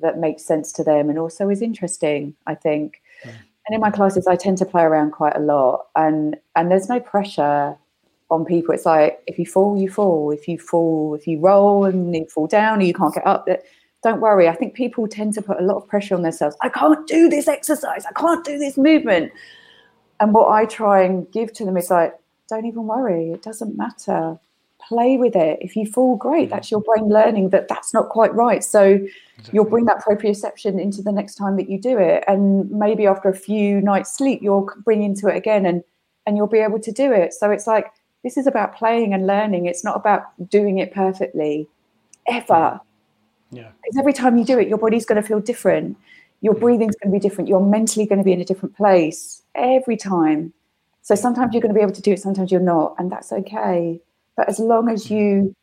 that makes sense to them and also is interesting i think. Mm. and in my classes i tend to play around quite a lot and and there's no pressure on people. It's like if you fall you fall. If you fall if you roll and you fall down or you can't get up don't worry. I think people tend to put a lot of pressure on themselves. I can't do this exercise. I can't do this movement. And what i try and give to them is like don't even worry. It doesn't matter play with it. If you fall, great. That's your mm-hmm. brain learning that that's not quite right. So exactly. you'll bring that proprioception into the next time that you do it. And maybe after a few nights sleep, you'll bring into it again and, and you'll be able to do it. So it's like, this is about playing and learning. It's not about doing it perfectly ever. Mm-hmm. Yeah. Because every time you do it, your body's going to feel different. Your mm-hmm. breathing's going to be different. You're mentally going to be in a different place every time. So sometimes you're going to be able to do it, sometimes you're not. And that's okay. But as long as you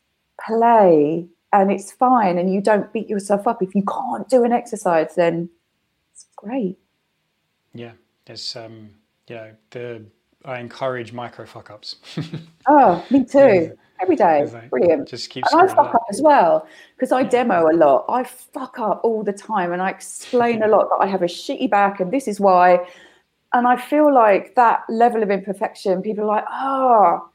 play and it's fine and you don't beat yourself up, if you can't do an exercise, then it's great. Yeah, there's um, you know, the I encourage micro fuck ups. oh, me too. Yeah. Every day, like, brilliant. Just keep. And I fuck up. up as well because I demo a lot. I fuck up all the time, and I explain a lot that I have a shitty back, and this is why. And I feel like that level of imperfection, people are like, oh,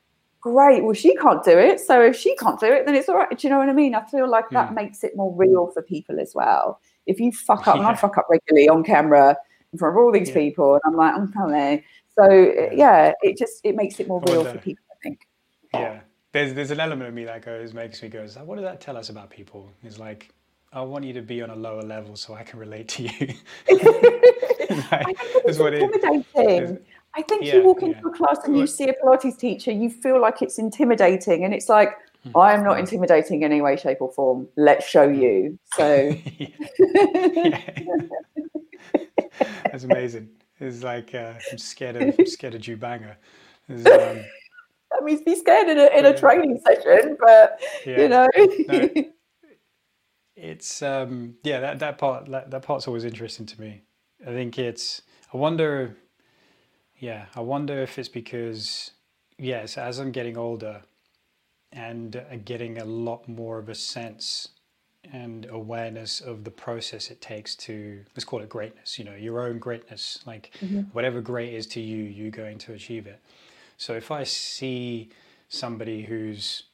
great. Well, she can't do it. So if she can't do it, then it's all right. Do you know what I mean? I feel like that hmm. makes it more real for people as well. If you fuck up, yeah. and I fuck up regularly on camera in front of all these yeah. people, and I'm like, I'm coming. So uh, yeah, it just it makes it more real for people. I think. Yeah, there's there's an element of me that goes makes me go, what does that tell us about people? It's like I want you to be on a lower level so I can relate to you. like, that's what it, I think yeah, you walk into yeah. a class and you see a Pilates teacher, you feel like it's intimidating, and it's like, mm-hmm. I am not intimidating in any way, shape, or form. Let's show hmm. you. So that's amazing. It's like uh, I'm scared of I'm scared of Jew banger. Um, tell me to be scared in a in a training session, but yeah. you know. no, it's um yeah that that part that, that part's always interesting to me. I think it's I wonder yeah, I wonder if it's because yes, as I'm getting older and getting a lot more of a sense and awareness of the process it takes to let's call it greatness you know your own greatness like mm-hmm. whatever great is to you you're going to achieve it so if i see somebody who's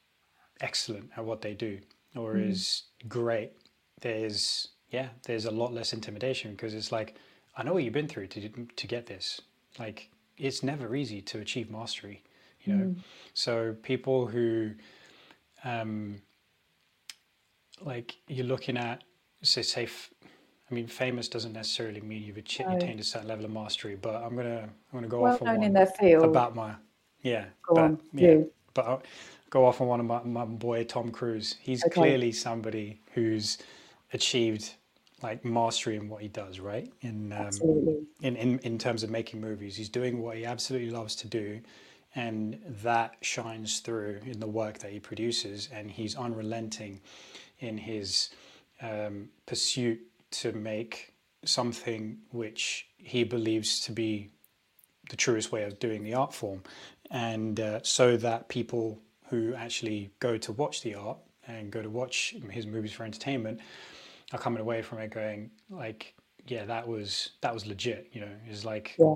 excellent at what they do or mm-hmm. is great there's yeah there's a lot less intimidation because it's like i know what you've been through to to get this like it's never easy to achieve mastery you know. Mm. So people who, um, like you're looking at, say, say, I mean, famous doesn't necessarily mean you've achieved attained a certain level of mastery, but I'm gonna I'm gonna go well off on one in their field. about my yeah, go but, on, yeah, you. but I'll go off on one of my, my boy Tom Cruise. He's okay. clearly somebody who's achieved like mastery in what he does, right? In um, in, in in terms of making movies, he's doing what he absolutely loves to do, and that shines through in the work that he produces and he's unrelenting in his um, pursuit to make something which he believes to be the truest way of doing the art form. And uh, so that people who actually go to watch the art and go to watch his movies for entertainment are coming away from it going like yeah that was that was legit you know it's like yeah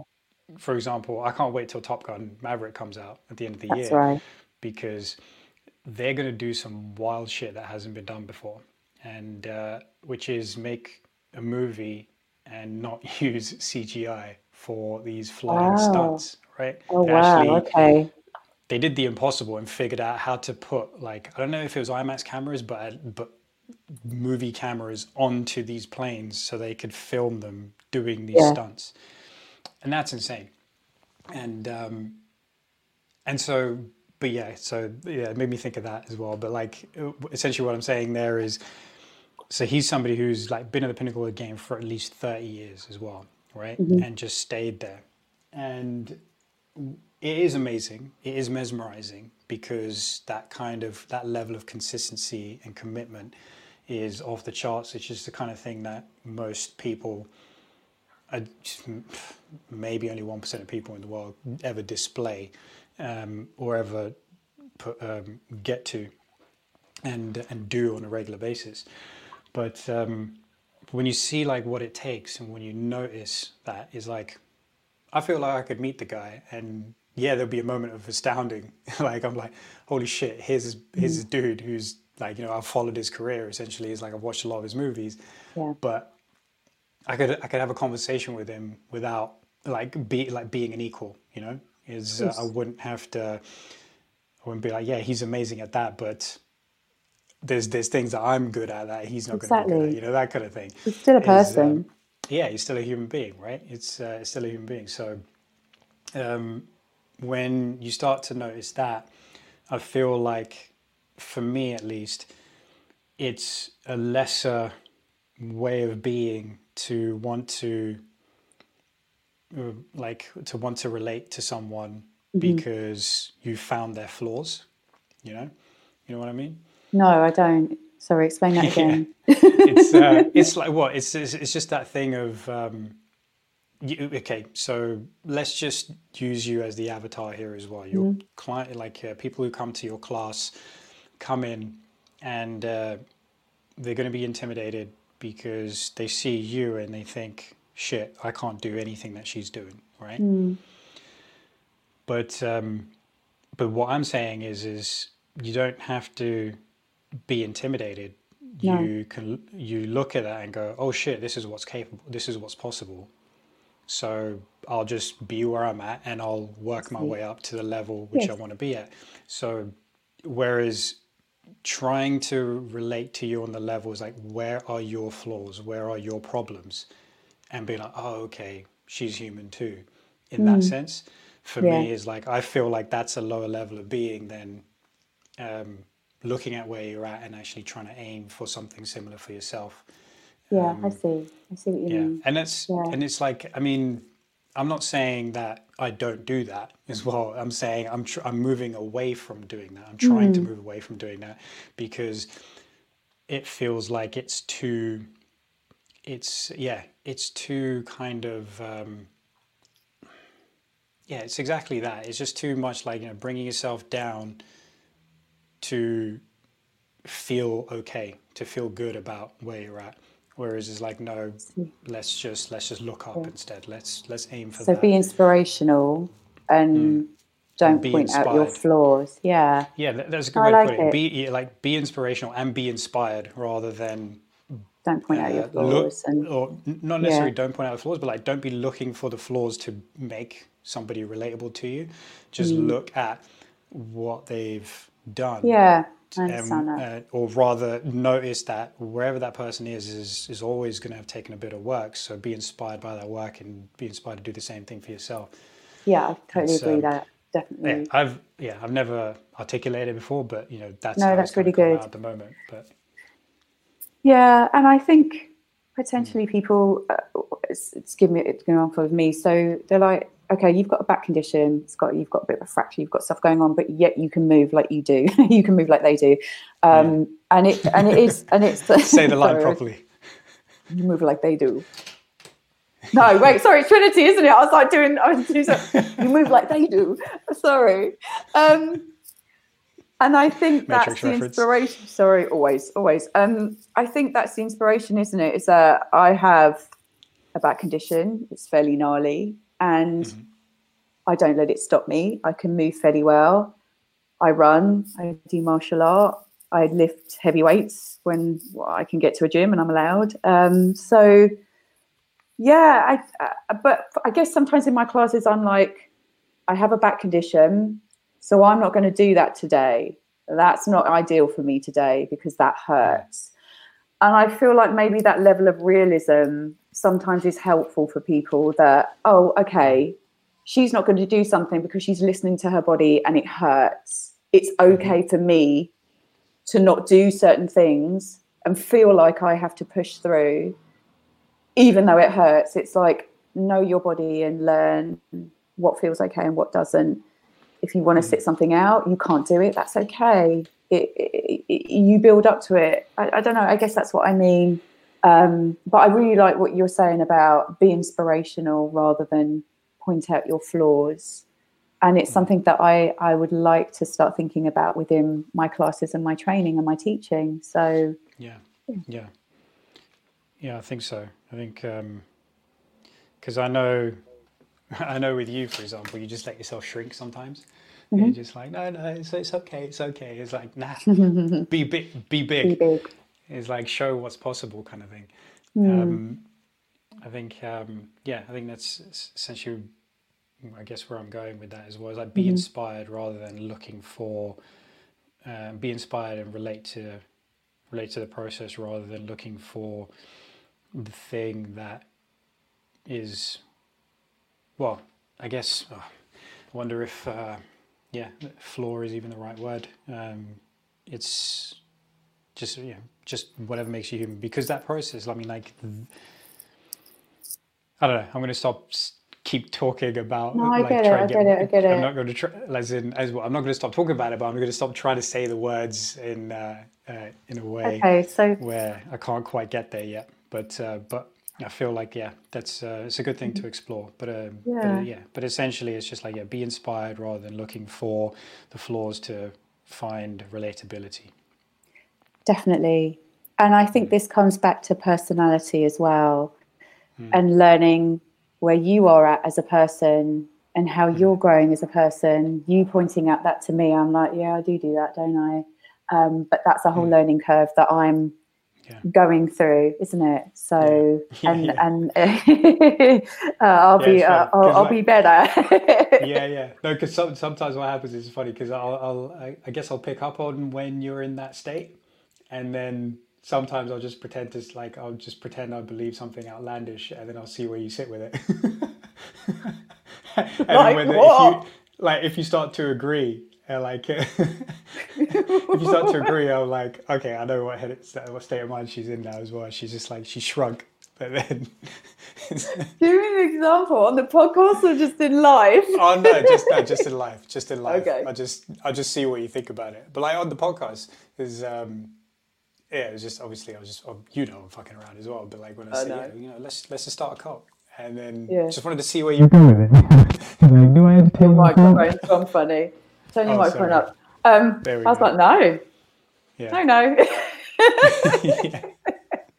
for example, I can't wait till Top Gun Maverick comes out at the end of the That's year right. because they're going to do some wild shit that hasn't been done before, and uh, which is make a movie and not use CGI for these flying wow. stunts, right? Oh they wow! Actually, okay. They did the impossible and figured out how to put like I don't know if it was IMAX cameras, but but movie cameras onto these planes so they could film them doing these yeah. stunts and that's insane. And um, and so, but yeah, so yeah, it made me think of that as well. But like, essentially, what I'm saying there is, so he's somebody who's like been at the pinnacle of the game for at least 30 years as well, right? Mm-hmm. And just stayed there, and it is amazing. It is mesmerizing because that kind of that level of consistency and commitment is off the charts. It's just the kind of thing that most people maybe only 1% of people in the world ever display um, or ever put, um, get to and, and do on a regular basis. But um, when you see like what it takes and when you notice that is like, I feel like I could meet the guy and yeah, there'll be a moment of astounding. like I'm like, holy shit, here's this, here's this dude who's like, you know, I've followed his career essentially. It's like I've watched a lot of his movies, yeah. but I could I could have a conversation with him without like be like being an equal. You know, is uh, I wouldn't have to. I wouldn't be like, yeah, he's amazing at that, but there's there's things that I'm good at that he's not exactly. going to be good at. You know, that kind of thing. He's still a person. Is, yeah, he's still a human being, right? It's, uh, it's still a human being. So um, when you start to notice that, I feel like, for me at least, it's a lesser way of being to want to uh, like to want to relate to someone mm-hmm. because you found their flaws you know? You know what i mean? No i don't. Sorry explain that again. Yeah. it's uh, it's like what? It's, it's, it's just that thing of um, you, okay so let's just use you as the avatar here as well your mm-hmm. client like uh, people who come to your class come in and uh, they're going to be intimidated because they see you and they think, shit, I can't do anything that she's doing, right? Mm. But um, but what I'm saying is is you don't have to be intimidated. No. You can you look at that and go, oh shit, this is what's capable. This is what's possible. So I'll just be where I'm at and I'll work my way up to the level which yes. I want to be at. So whereas trying to relate to you on the level is like where are your flaws where are your problems and being like oh okay she's human too in mm. that sense for yeah. me is like i feel like that's a lower level of being than um, looking at where you're at and actually trying to aim for something similar for yourself yeah um, i see i see what you yeah. mean and that's yeah. and it's like i mean i'm not saying that I don't do that as well. I'm saying I'm tr- I'm moving away from doing that. I'm trying mm. to move away from doing that because it feels like it's too. It's yeah, it's too kind of. Um, yeah, it's exactly that. It's just too much like you know bringing yourself down to feel okay, to feel good about where you're at. Whereas it's like, no, let's just let's just look up yeah. instead. Let's let's aim for so that. be inspirational and mm. don't and point inspired. out your flaws. Yeah. Yeah, that's a good I way like to put it. it. Be like be inspirational and be inspired rather than don't point uh, out your uh, flaws look, and or not necessarily yeah. don't point out the flaws, but like don't be looking for the flaws to make somebody relatable to you. Just mm. look at what they've done. Yeah um, uh, or rather notice that wherever that person is is, is always going to have taken a bit of work. So be inspired by that work and be inspired to do the same thing for yourself. Yeah i totally agree um, that definitely. yeah, i've yeah i've never articulated before but you know that's no that's really good. at the moment but yeah and i think potentially mm. people uh, it's, it's giving it it's going on for me. So they're like okay, you've got a back condition, it's got you've got a bit of a fracture, you've got stuff going on, but yet you can move like you do. you can move like they do, um, yeah. and it and it is and it's say the line properly. You move like they do. No, wait, sorry, Trinity, isn't it? I was like doing, I was doing something. you move like they do. Sorry. Um, and I think Matrix that's the reference. inspiration. Sorry, always, always. Um, I think that's the inspiration, isn't it? Is that I have a back condition. It's fairly gnarly and mm-hmm. I don't let it stop me. I can move fairly well. I run. I do martial art. I lift heavy weights when well, I can get to a gym and I'm allowed. Um, so, yeah, I, uh, but I guess sometimes in my classes I'm like, I have a back condition, so I'm not going to do that today. That's not ideal for me today because that hurts. And I feel like maybe that level of realism sometimes is helpful for people that, oh, okay, she's not going to do something because she's listening to her body and it hurts. It's mm-hmm. okay for me to not do certain things and feel like I have to push through, even though it hurts. It's like, know your body and learn what feels okay and what doesn't. If you want to mm-hmm. sit something out, you can't do it, that's okay. It, it, it, you build up to it. I, I don't know. I guess that's what I mean um, but I really like what you're saying about be inspirational rather than point out your flaws. And it's something that I, I would like to start thinking about within my classes and my training and my teaching. So, yeah, yeah, yeah, I think so. I think because um, I know, I know with you, for example, you just let yourself shrink sometimes. Mm-hmm. You're just like, no, no, it's, it's okay, it's okay. It's like, nah, be big, be big. Be big is like show what's possible kind of thing. Mm. Um, I think, um, yeah, I think that's essentially, I guess, where I'm going with that as well. Is like be mm-hmm. inspired rather than looking for, uh, be inspired and relate to, relate to the process rather than looking for the thing that is, well, I guess, oh, I wonder if, uh, yeah, flaw is even the right word. Um, it's just know, just whatever makes you human. Because that process, I mean, like, I don't know. I'm going to stop keep talking about. No, I like, get it. I get, it. I get it. I'm not going to try, as in as well. I'm not going to stop talking about it, but I'm going to stop trying to say the words in uh, uh, in a way okay, so... where I can't quite get there yet. But uh, but I feel like yeah, that's uh, it's a good thing to mm-hmm. explore. But um, yeah. But, uh, yeah, but essentially it's just like yeah, be inspired rather than looking for the flaws to find relatability. Definitely. And I think this comes back to personality as well mm. and learning where you are at as a person and how mm. you're growing as a person. You pointing out that to me, I'm like, yeah, I do do that, don't I? Um, but that's a whole mm. learning curve that I'm yeah. going through, isn't it? So yeah. and yeah. and uh, I'll be uh, I'll, I'll like, be better. yeah, yeah. No, because some, sometimes what happens is funny because I'll, I'll I, I guess I'll pick up on when you're in that state and then sometimes I'll just pretend to like I'll just pretend I believe something outlandish, and then I'll see where you sit with it. and like when what? If you, like if you start to agree, uh, like if you start to agree, I'm like, okay, I know what head, what state of mind she's in now as well. She's just like she shrunk. but then Give me an example on the podcast or just in life. oh no, just no, just in life, just in life. Okay. I just I just see what you think about it. But like on the podcast is um yeah, it was just obviously I was just oh, you know I'm fucking around as well. But like when I, I said know. yeah, you know let's let's just start a cult, and then Yeah. just wanted to see where you go with it. like, do I entertain the cult? Microphone's gone funny. Turn your Oh, microphone sorry. up. Um, There we I was go. like, no, Yeah. no, no. yeah.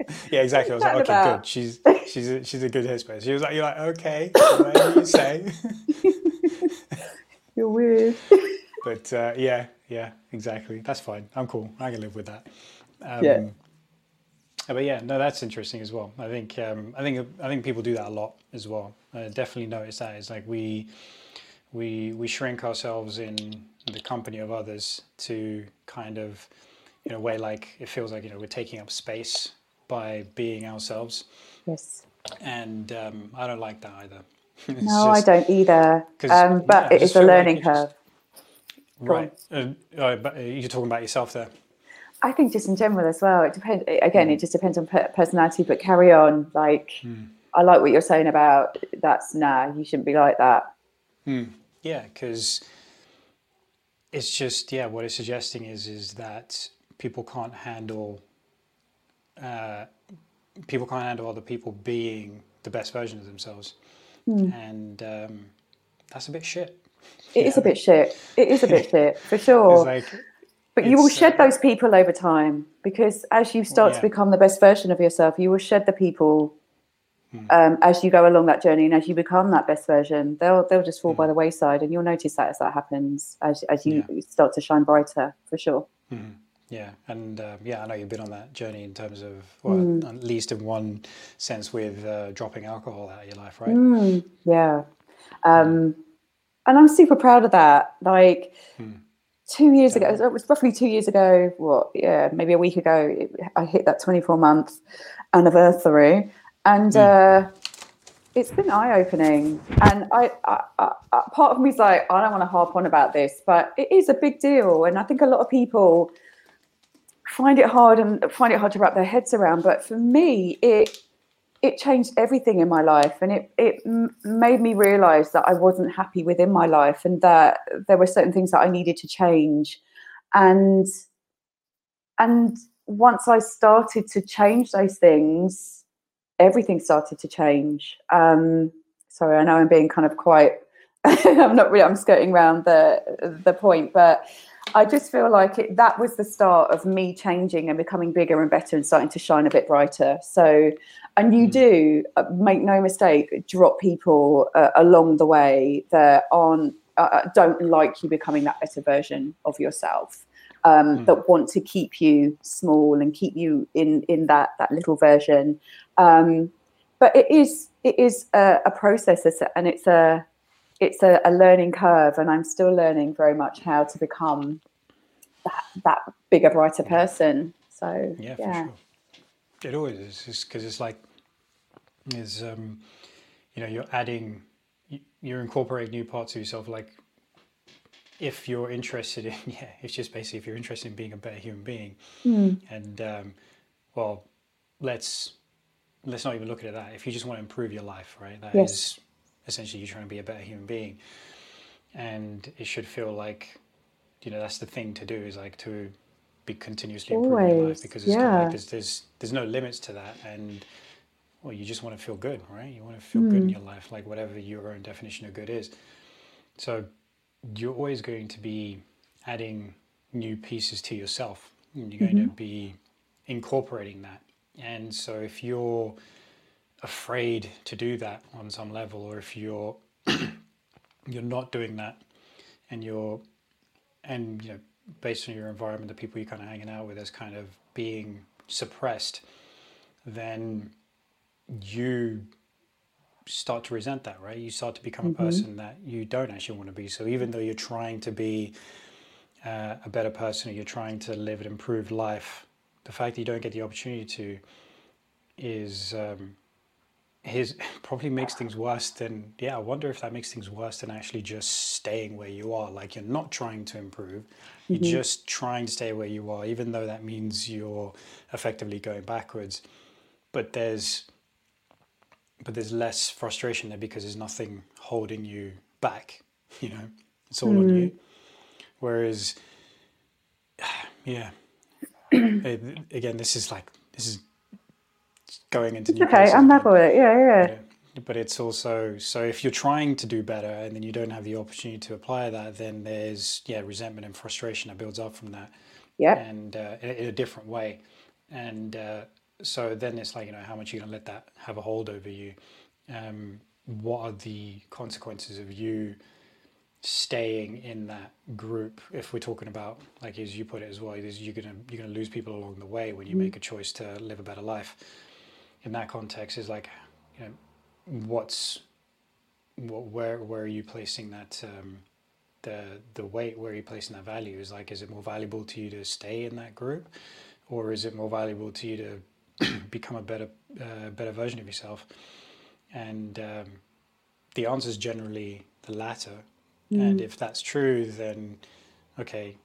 yeah, exactly. I was like, okay, about. good. She's she's a, she's a good headspace. She was like, you're like, okay, whatever you say. You're weird. but uh, yeah, yeah, exactly. That's fine. I'm cool. I can live with that. Um, Yeah. But yeah, no, that's interesting as well. I think um, I think I think people do that a lot as well. I definitely notice that. It's like we we we shrink ourselves in the company of others to kind of in a way like it feels like you know we're taking up space by being ourselves Yes. and um, I don't like that either. No, I don't either. Um, but yeah, it just is a feel like learning just- curve. Right. Uh, uh, but uh, you're talking about yourself there. I think just in general as well. It depends. Again, it just depends on per- personality. But carry on. Like, I like what you're saying about that's nah. You shouldn't be like that. Yeah, because it's just yeah. What it's suggesting is is that people can't handle uh, people can't handle other people being the best version of themselves, and um, that's a bit shit. It is a bit shit. It is a bit shit for sure. like But you will shed uh, those people over time because as you start yeah. to become the best version of yourself, you will shed the people Hmm. um, as you go along that journey and as you become that best version. They'll they'll just fall Hmm. by the wayside, and you'll notice that as that happens as as you start to shine brighter for sure. Yeah, and uh, yeah, I know you've been on that journey in terms of, well, at least in one sense, with uh, dropping alcohol out of your life, right? Yeah. Um, and I'm super proud of that. Like two years ago, it was roughly two years ago, what, yeah, maybe a week ago, it, I hit that 24 month anniversary. And uh, it's been eye opening. And I, I, I, I, part of me is like, I don't want to harp on about this, but it is a big deal. And I think a lot of people find it hard and find it hard to wrap their heads around. But for me, it, it changed everything in my life and it, it made me realize that I wasn't happy within my life and that there were certain things that I needed to change. And and once I started to change those things, everything started to change. Um, sorry, I know I'm being kind of quite I'm not really I'm skirting around the the point, but I just feel like it, that was the start of me changing and becoming bigger and better and starting to shine a bit brighter. So, and you do uh, make no mistake, drop people uh, along the way that aren't uh, uh, don't like you becoming that better version of yourself. Um, That want to keep you small and keep you in in that that little version. Um, but it is it is a, a process, and it's a it's a, a learning curve and i'm still learning very much how to become that, that bigger brighter person so Yeah, yeah, sure. It always is, is because it's like, is um, you know, you're adding, you- you're incorporating new parts of yourself. Like, if you're interested in, yeah, it's just basically if you're interested in being a better human being, and um, well, let's let's not even look at it that. If you just want to improve your life, right? That is Yes. Essentially you're trying to be a better human being, and it should feel like, you know, that's the thing to do is like to be continuously improving your life because it's kind of like there's, there's there's no limits to that. And well you just want to feel good right? You want to feel good in hmm. your life like whatever your own definition of good is. So you're always going to be adding new pieces to yourself. And you're going to mm-hmm. be incorporating that. And so if you're afraid to do that on some level or if you're you're not doing that and you're and you know based on your environment the people you're kind of hanging out with is kind of being suppressed then you start to resent that right? You start to become a person that you don't actually want to be. So even though you're trying to be uh, a better person or you're trying to live an improved life the fact that you don't get the opportunity to is um, his probably makes things worse than yeah i wonder if that makes things worse than actually just staying where you are like you're not trying to improve you're just trying to stay where you are even though that means you're effectively going backwards but there's but there's less frustration there because there's nothing holding you back. You know, it's all mm. on you. Whereas, yeah, again, this is like this is going into it's okay. I'm with it. Yeah, yeah. But it's also so if you're trying to do better and then you don't have the opportunity to apply that, then there's yeah resentment and frustration that builds up from that. Yeah. And uh, in, in, a different way, and uh, so then it's like you know how much you're gonna let that have a hold over you. Um, what are the consequences of you staying in that group if we're talking about like as you put it as well is you're gonna you're gonna lose people along the way when you mm-hmm. make a choice to live a better life in that context is like you know what's what, where where are you placing that um, the the weight where are you placing that value is like is it more valuable to you to stay in that group or is it more valuable to you to become a better uh, better version of yourself and um, the answer is generally the latter Mm. And if that's true, then okay,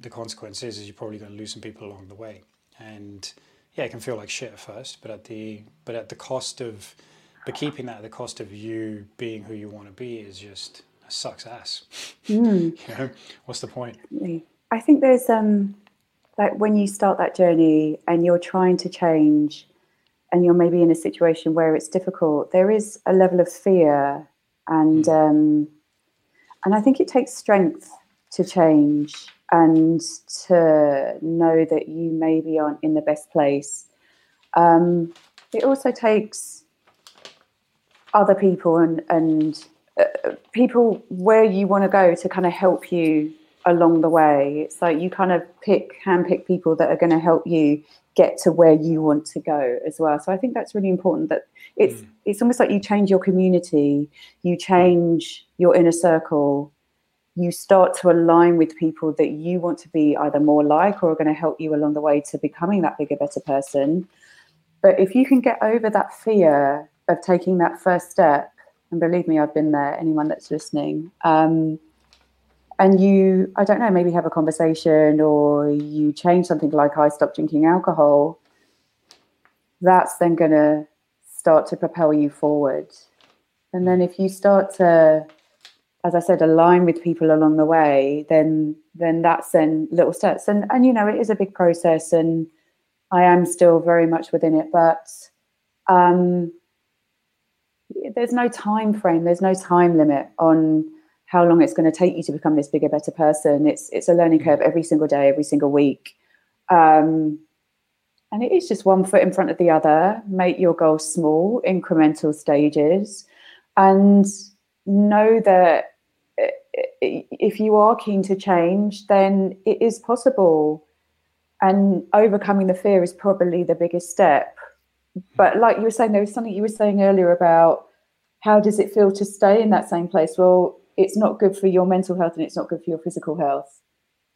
the consequence is, is you're probably going to lose some people along the way. And yeah, it can feel like shit at first, but at the but at the cost of but keeping that at the cost of you being who you want to be is just sucks ass. Mm. you know, what's the point? I think there's um like when you start that journey and you're trying to change and you're maybe in a situation where it's difficult, there is a level of fear and mm. um and I think it takes strength to change and to know that you maybe aren't in the best place. Um, it also takes other people and, and uh, people where you want to go to kind of help you along the way. It's like you kind of pick, handpick people that are going to help you get to where you want to go as well. So I think that's really important that it's mm. it's almost like you change your community, you change your inner circle, you start to align with people that you want to be either more like or are going to help you along the way to becoming that bigger, better person. But if you can get over that fear of taking that first step, and believe me, I've been there, anyone that's listening, um, and you, I don't know, maybe have a conversation or you change something like I stopped drinking alcohol, that's then going to start to propel you forward. And then if you start to as I said, align with people along the way, then then that's then little steps. And and you know, it is a big process, and I am still very much within it. But um, there's no time frame. There's no time limit on how long it's going to take you to become this bigger, better person. It's it's a learning curve every single day, every single week. Um, and it is just one foot in front of the other. Make your goals small, incremental stages, and know that if you are keen to change, then it is possible. And overcoming the fear is probably the biggest step. But like you were saying, there was something you were saying earlier about how does it feel to stay in that same place? Well, it's not good for your mental health and it's not good for your physical health.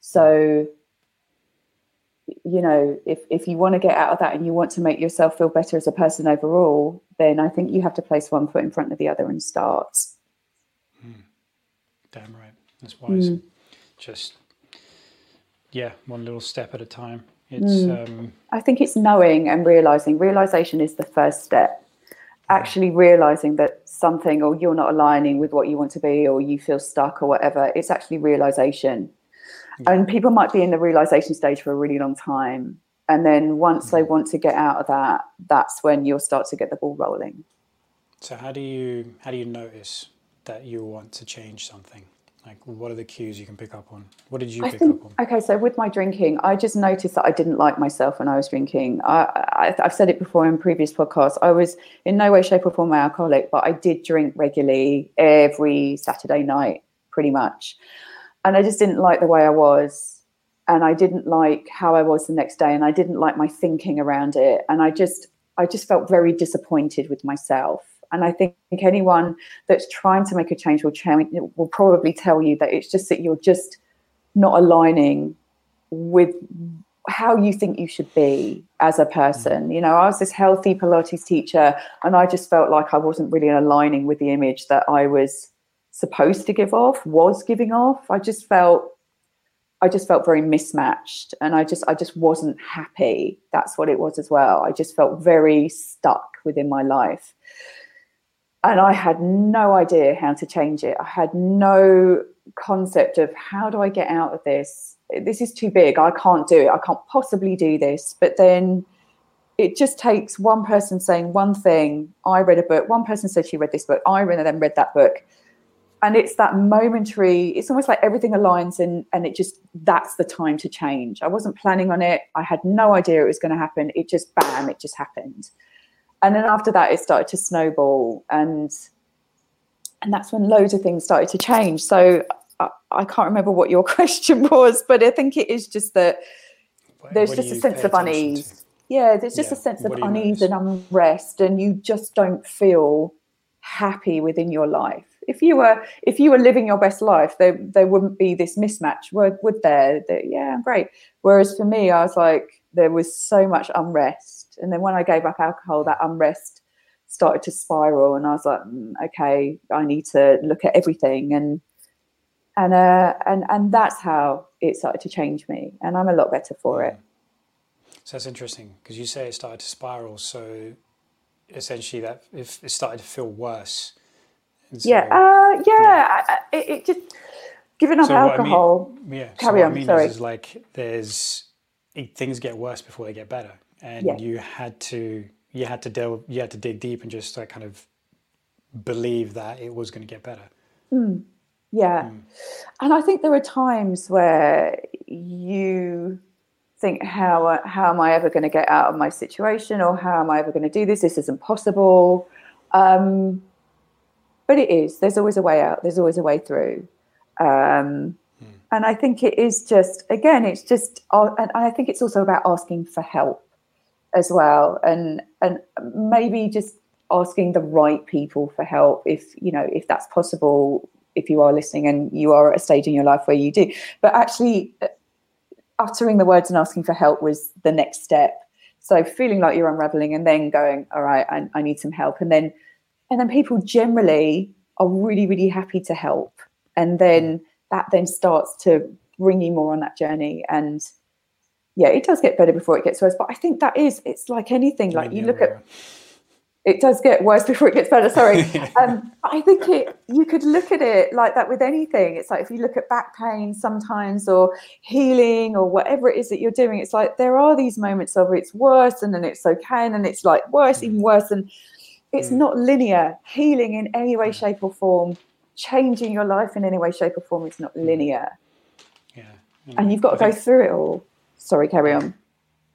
So, you know, if, if you want to get out of that and you want to make yourself feel better as a person overall, then I think you have to place one foot in front of the other and start. Hmm. Damn right. That's wise. Mm. Just yeah, one little step at a time. It's. Mm. Um, I think it's knowing and realizing. Realization is the first step. Actually realizing that something or you're not aligning with what you want to be, or you feel stuck, or whatever. It's actually realization. Yeah. And people might be in the realization stage for a really long time, and then once they mm. want to get out of that, that's when you'll start to get the ball rolling. So how do you how do you notice that you want to change something? Like, what are the cues you can pick up on? What did you I pick think, up on? Okay, so with my drinking, I just noticed that I didn't like myself when I was drinking. I, have said it before in previous podcasts. I was in no way, shape, or form an alcoholic, but I did drink regularly every Saturday night, pretty much. And I just didn't like the way I was. And I didn't like how I was the next day. And I didn't like my thinking around it. And I just, I just felt very disappointed with myself and I think anyone that's trying to make a change will change will probably tell you that it's just that you're just not aligning with how you think you should be as a person. Mm. You know, I was this healthy Pilates teacher, and I just felt like I wasn't really aligning with the image that I was supposed to give off, was giving off. I just felt I just felt very mismatched and I just I just wasn't happy. That's what it was as well. I just felt very stuck within my life. And I had no idea how to change it. I had no concept of how do I get out of this? This is too big. I can't do it. I can't possibly do this. But then it just takes one person saying one thing. I read a book. One person said she read this book. I read and then read that book and it's that momentary it's almost like everything aligns and and it just that's the time to change i wasn't planning on it i had no idea it was going to happen it just bam it just happened and then after that it started to snowball and and that's when loads of things started to change so i, I can't remember what your question was but i think it is just that there's just a sense of unease to? yeah there's just yeah. a sense of unease notice? and unrest and you just don't feel happy within your life if you were if you were living your best life, there there wouldn't be this mismatch, would would there? That, yeah, I'm great. Whereas for me, I was like, there was so much unrest, and then when I gave up alcohol, that unrest started to spiral, and I was like, mm, okay, I need to look at everything, and and uh, and and that's how it started to change me, and I'm a lot better for it. So that's interesting because you say it started to spiral. So essentially, that if it started to feel worse so, yeah, uh, yeah. yeah. I, it, it, just giving up so alcohol. I mean, yeah. Carry so on. I mean sorry. Is, is like there's things get worse before they get better, and yeah. you had to you had to delve you had to dig deep and just like kind of believe that it was going to get better. Mm. Yeah, mm. and I think there are times where you think how how am I ever going to get out of my situation or how am I ever going to do this? This isn't possible. Um, but it is. There's always a way out. There's always a way through. Um, hmm. And I think it is just again, it's just, uh, and I think it's also about asking for help as well, and and maybe just asking the right people for help if you know if that's possible if you are listening and you are at a stage in your life where you do. But actually uh, uttering the words and asking for help was the next step. So feeling like you're unraveling and then going all right I, I need some help. And then and then people generally are really really happy to help. And then that then starts to bring you more on that journey and yeah it does get better before it gets worse but i think that is it's like anything like you look at it does get worse before it gets better sorry um, i think it you could look at it like that with anything it's like if you look at back pain sometimes or healing or whatever it is that you're doing it's like there are these moments of it's worse and then it's okay and then it's like worse even worse and it's mm. not linear. Healing in any way, shape, or form, changing your life in any way, shape, or form is not mm. linear. Yeah. And you've got to go through it all. Sorry, carry on.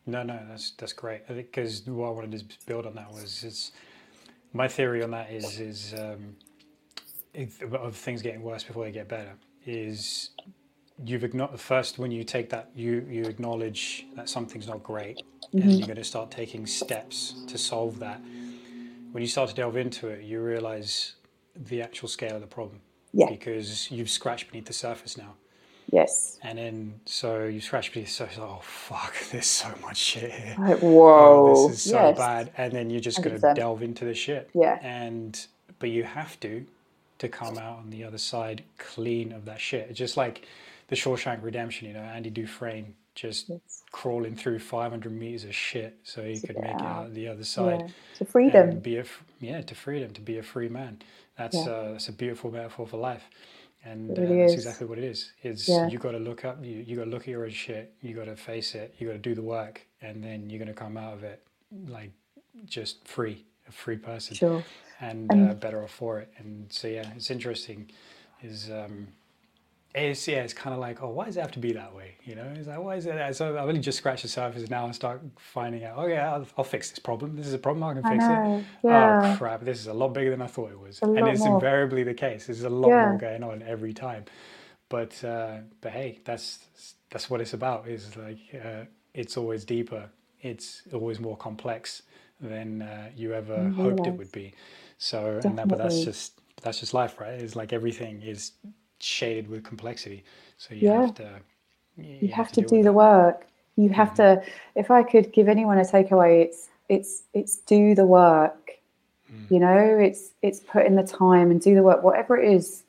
No, no, that's that's great. I think because what I wanted to build on that was my theory on that is is um, if, of things getting worse before they get better is you've acknowledged first when you take that you you acknowledge that something's not great mm-hmm. and you're going to start taking steps to solve that when you start to delve into it, you realize the actual scale of the problem. Yeah. Because you've scratched beneath the surface now. Yes. And then, so you scratch the surface, oh, fuck, there's so much shit here. Like, whoa. Oh, this is so yes. bad. And then you're just going to delve into the shit. Yeah. And, but you have to, to come out on the other side clean of that shit. It's just like the Shawshank Redemption, you know, Andy Dufresne just yes. crawling through 500 meters of shit so he could make it out the other side. Yeah. To freedom. Be a, yeah, to freedom, to be a free man. That's, yeah. uh, that's a beautiful metaphor for life. And uh, that's exactly what it is. It's yeah. you got to look up, you, you got to look at your own shit, you got to face it, you got to do the work, and then you're going to come out of it like just free, a free person. Sure. And, and uh, better off for it. And so, yeah, it's interesting. Is um, it's yeah, it's kind of like, oh, why does it have to be that way? You know, it's like, why is it? That? So I've only just scratched the surface now and start finding out. Oh yeah, I'll, I'll, fix this problem. This is a problem. I can fix I it. Yeah. Oh crap, this is a lot bigger than I thought it was, and it's more. invariably the case. There's a lot yeah. more going on every time. But uh, but hey, that's that's what it's about. Is like uh, it's always deeper. It's always more complex than uh, you ever mm-hmm. hoped it would be. So, and that, but that's just that's just life, right? It's like everything is shaded with complexity. So you yeah. have to you, you have, have, to, to do the work. You have mm-hmm. to. If I could give anyone a takeaway, it's it's it's do the work. Mm. You know, it's it's put in the time and do the work. Whatever it is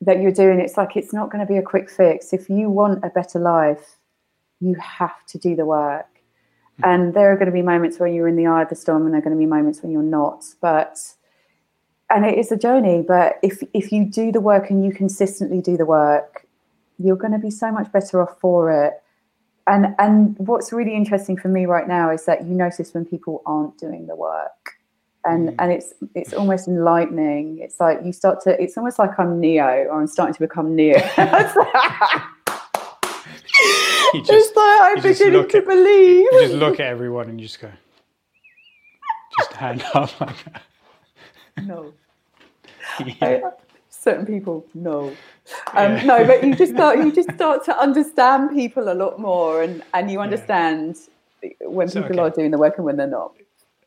that you're doing, it's like it's not going to be a quick fix. If you want a better life, you have to do the work. and there are going to be moments when you're in the eye of the storm and there are going to be moments when you're not but and it is a journey but if if you do the work and you consistently do the work you're going to be so much better off for it and and what's really interesting for me right now is that you notice when people aren't doing the work and mm. and it's it's almost enlightening it's like you start to it's almost like i'm neo or i'm starting to become neo just, it's like I'm beginning to at, believe. You just look at everyone and you just go, just hand up like that. No. Yeah. I, certain people, no. Um, yeah. No, but you just start you just start to understand people a lot more, and and you understand yeah. when so, people okay. are doing the work and when they're not.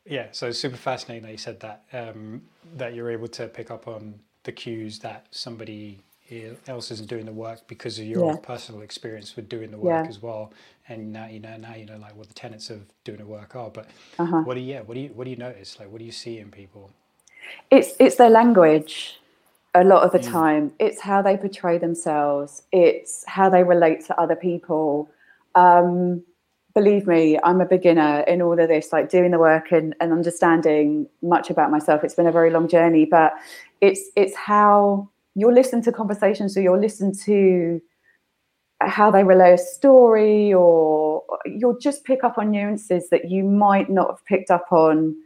Yeah, so super fascinating that you said that um, that you're able to pick up on the cues that somebody else isn't doing the work because of your yeah. personal experience with doing the work yeah. as well. And now you know now you know like what the tenets of doing the work are. But uh-huh. what do you yeah, what do you what do you notice? Like what do you see in people? It's it's their language a lot of the mm. time. It's how they portray themselves. It's how they relate to other people. Um, believe me, I'm a beginner in all of this, like doing the work and, and understanding much about myself. It's been a very long journey, but it's it's how you'll listen to conversations or you'll listen to how they relay a story or you'll just pick up on nuances that you might not have picked up on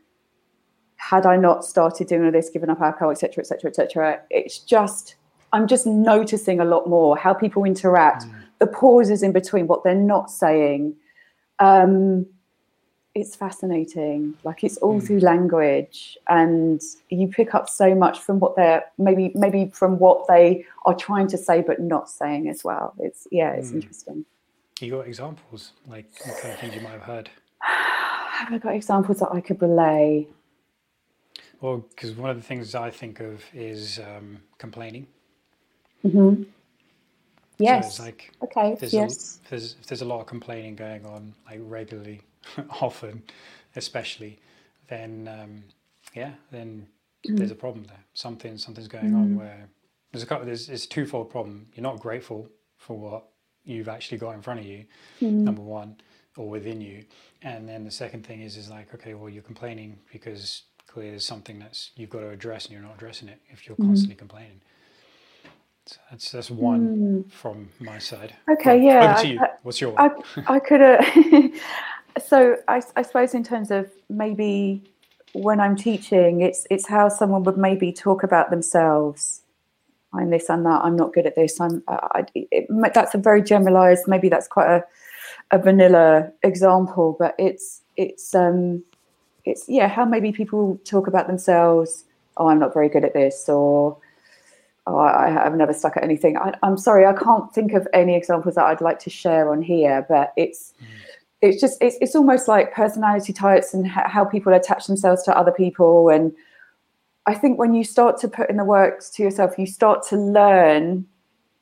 had I not started doing all this, given up alcohol, etc., etc., etc. It's just I'm just noticing a lot more how people interact, mm. the pauses in between, what they're not saying. Um, it's fascinating. Like it's all mm. through language, and you pick up so much from what they're maybe maybe from what they are trying to say but not saying as well. It's yeah, it's mm. interesting. You got examples like what kind of things you might have heard? have I got examples that I could relay? Well, because one of the things I think of is um, complaining. Mm-hmm. Yes. So like okay. There's yes. A, there's there's a lot of complaining going on like regularly often, especially, then um, yeah, then mm. there's a problem there. Something something's going mm. on where there's a couple. There's it's a twofold problem. You're not grateful for what you've actually got in front of you. Mm. Number one, or within you, and then the second thing is is like okay, well you're complaining because clearly there's something that's you've got to address and you're not addressing it if you're mm. constantly complaining. So that's that's one mm. from my side. Okay, well, yeah. Over to you. I, What's your one? I, I could. Uh, so I, I suppose in terms of maybe when I'm teaching, it's it's how someone would maybe talk about themselves. I'm this, I'm that. I'm not good at this. I'm. I, it, that's a very generalised. Maybe that's quite a, a vanilla example, but it's it's um it's yeah how maybe people talk about themselves. Oh, I'm not very good at this, or oh, I, have never stuck at anything. I, am sorry, I can't think of any examples that I'd like to share on here, but it's. Mm it's just it's, it's almost like personality types and how people attach themselves to other people and i think when you start to put in the works to yourself you start to learn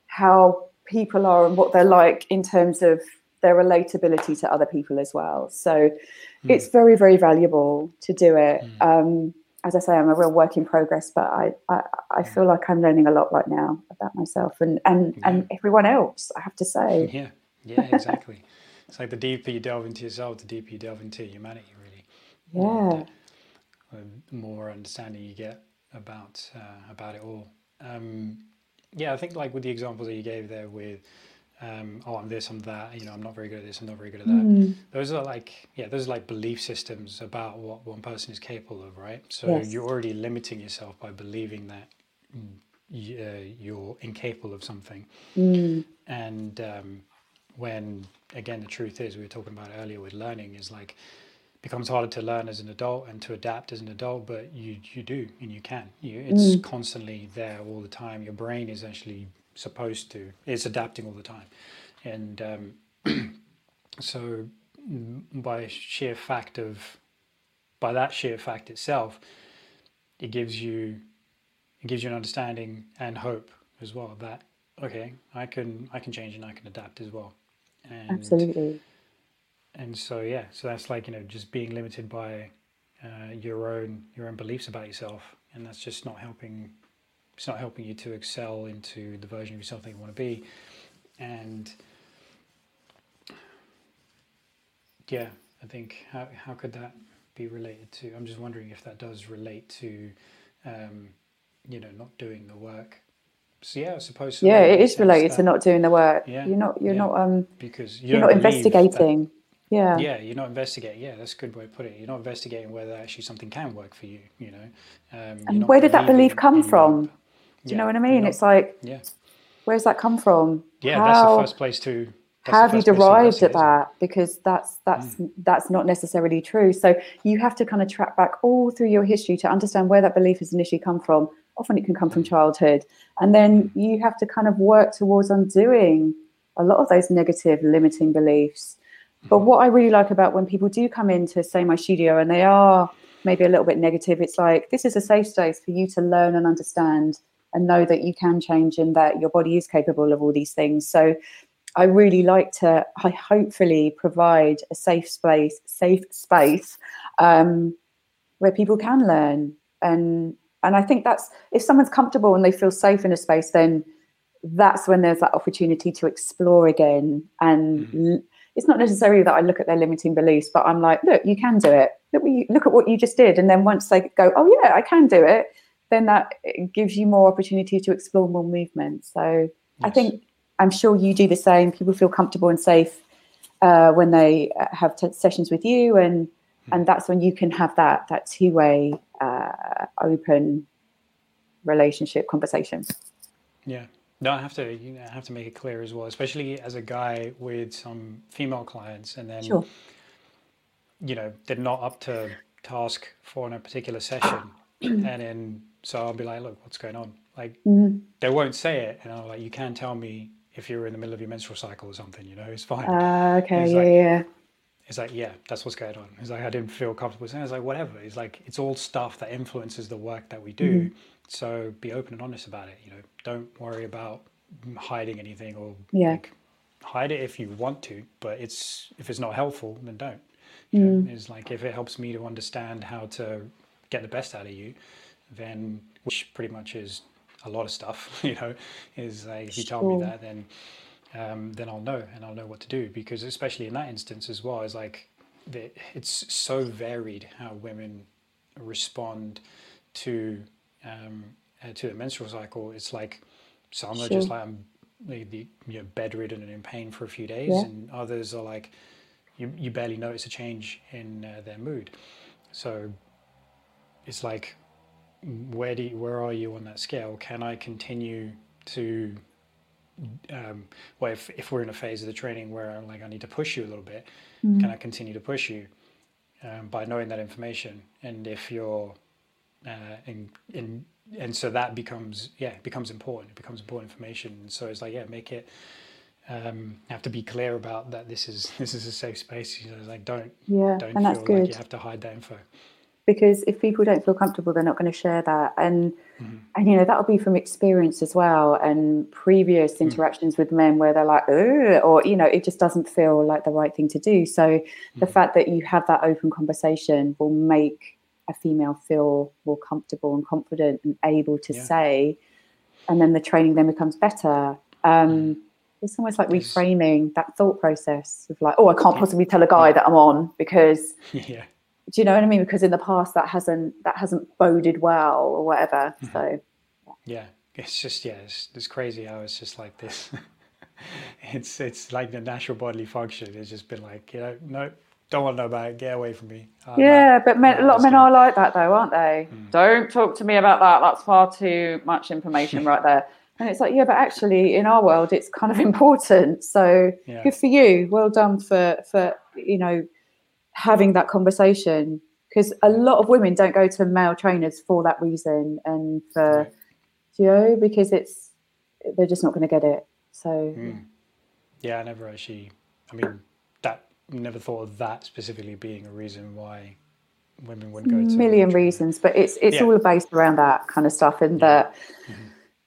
how people are and what they're like in terms of their relatability to other people as well so mm. it's very very valuable to do it mm. um, as i say i'm a real work in progress but i i, I feel like i'm learning a lot right now about myself and and yeah. and everyone else i have to say yeah yeah exactly it's like the deeper you delve into yourself, the deeper you delve into humanity, really. Yeah. And the more understanding you get about uh, about it all. Um, yeah, I think like with the examples that you gave there with, um, oh, I'm this, I'm that. You know, I'm not very good at this, I'm not very good at that. Mm. Those are like, yeah, those are like belief systems about what one person is capable of, right? So yes. you're already limiting yourself by believing that uh, you're incapable of something, mm. and um, when again the truth is we were talking about earlier with learning is like becomes harder to learn as an adult and to adapt as an adult but you you do and you can you it's mm. constantly there all the time your brain is actually supposed to it's adapting all the time and um, so by sheer fact of by that sheer fact itself it gives you it gives you an understanding and hope as well that okay i can i can change and i can adapt as well and, Absolutely. And so yeah, so that's like you know just being limited by uh, your own your own beliefs about yourself, and that's just not helping. It's not helping you to excel into the version of yourself that you want to be, and yeah, I think how how could that be related to? I'm just wondering if that does relate to, um, you know, not doing the work. So yeah, I suppose. So yeah, it is related that- to not doing the work. Yeah, You're not. You're yeah. not. Um. because you You're don't not believe that- investigating. yeah. yeah, you're not investigating. Yeah, that's a good way to put it. You're not investigating whether actually something can work for you. You know, um, And where did that belief come from? Do Yeah, you know what I mean? It's like, yeah, where's that come from? yeah. How, that's the first place to. how have you first place to derived at that? Because that's that's mm. that's not necessarily true. So you have to kind of track back all through your history to understand where that belief has initially come from. Often it can come from childhood, and then you have to kind of work towards undoing a lot of those negative limiting beliefs. But mm-hmm. what I really like about when people do come into, say, my studio and they are maybe a little bit negative, it's like this is a safe space for you to learn and understand and know that you can change and that your body is capable of all these things. So I really like to, I hopefully provide a safe space, safe space um, where people can learn. And and I think that's if someone's comfortable and they feel safe in a space, then that's when there's that opportunity to explore again. And l- it's not necessarily that I look at their limiting beliefs, but I'm like, look, you can do it. Look, look at what you just did. And then once they go, oh yeah, I can do it, then that gives you more opportunity to explore more movement. So I think I'm sure you do the same. People feel comfortable and safe uh, when they uh, have t- sessions with you, and and that's when you can have that that two way uh, open relationship conversation. Yeah. No, I have to. You know, I have to make it clear as well, especially as a guy with some female clients, and then Sure. you know they're not up to task for in a particular session, and then so I'll be like, look, what's going on? Like Mhm. they won't say it, and I'm like, you can tell me if you're in the middle of your menstrual cycle or something. You know, it's fine. Uh, okay. It's Yeah. like- yeah. It's like, yeah, that's what's going on. It's like I didn't feel comfortable saying. It's like whatever. It's like it's all stuff that influences the work that we do. Mm-hmm. So be open and honest about it. You know, don't worry about hiding anything or Yeah. like hide it if you want to. But it's if it's not helpful, then don't. You know, Mm. it's like if it helps me to understand how to get the best out of you, then which pretty much is a lot of stuff. You know, is like if you tell me that, then um, then I'll know and I'll know what to do because especially in that instance as well, it's like the, it's so varied how women respond to um, uh, to the menstrual cycle. It's like some are just like I'm maybe you know, bedridden and in pain for a few days, Yeah. and others are like you you barely notice a change in uh, their mood. So it's like where do you, where are you on that scale? Can I continue to um, well, if, if we're in a phase of the training where I'm like, I need to push you a little bit, Mm. can I continue to push you um, by knowing that information? And if you're uh, in, in, and so that becomes, yeah, it becomes important. It becomes important information. And so it's like, yeah, make it, um, have to be clear about that. This is, this is a safe space. You know, like, don't, Yeah. don't And feel like you have to hide that info. Because if people don't feel comfortable, they're not going to share that. And Mhm. and you know that'll be from experience as well and previous Hmm. interactions with men where they're like Ugh, or you know it just doesn't feel like the right thing to do so the Mhm. fact that you have that open conversation will make a female feel more comfortable and confident and able to Yeah. say and then the training then becomes better um it's almost like reframing that thought process of like oh i can't possibly tell a guy that i'm on because yeah. Do you know what i mean because in the past that hasn't that hasn't boded well or whatever Mm-hmm. so Yeah, it's just yeah, it's, it's crazy how it's just like this. it's it's like the natural bodily function. It's just been like you know, no, don't want to know about it. Get away from me. I'm out. Yeah, but men, a lot of men are like that, though, aren't they? Mm. Don't talk to me about that. That's far too much information right there. And it's like, yeah, but actually, in our world, it's kind of important. So Yeah. good for you. Well done for for you know having that conversation. Because a lot of women don't go to male trainers for that reason, and for Right. you know because it's they're just not going to get it. So Mm. Yeah, I never actually. I mean, that never thought of that specifically being a reason why women wouldn't go to a million reasons, but it's it's Yeah. all based around that kind of stuff, and Yeah. that Mhm.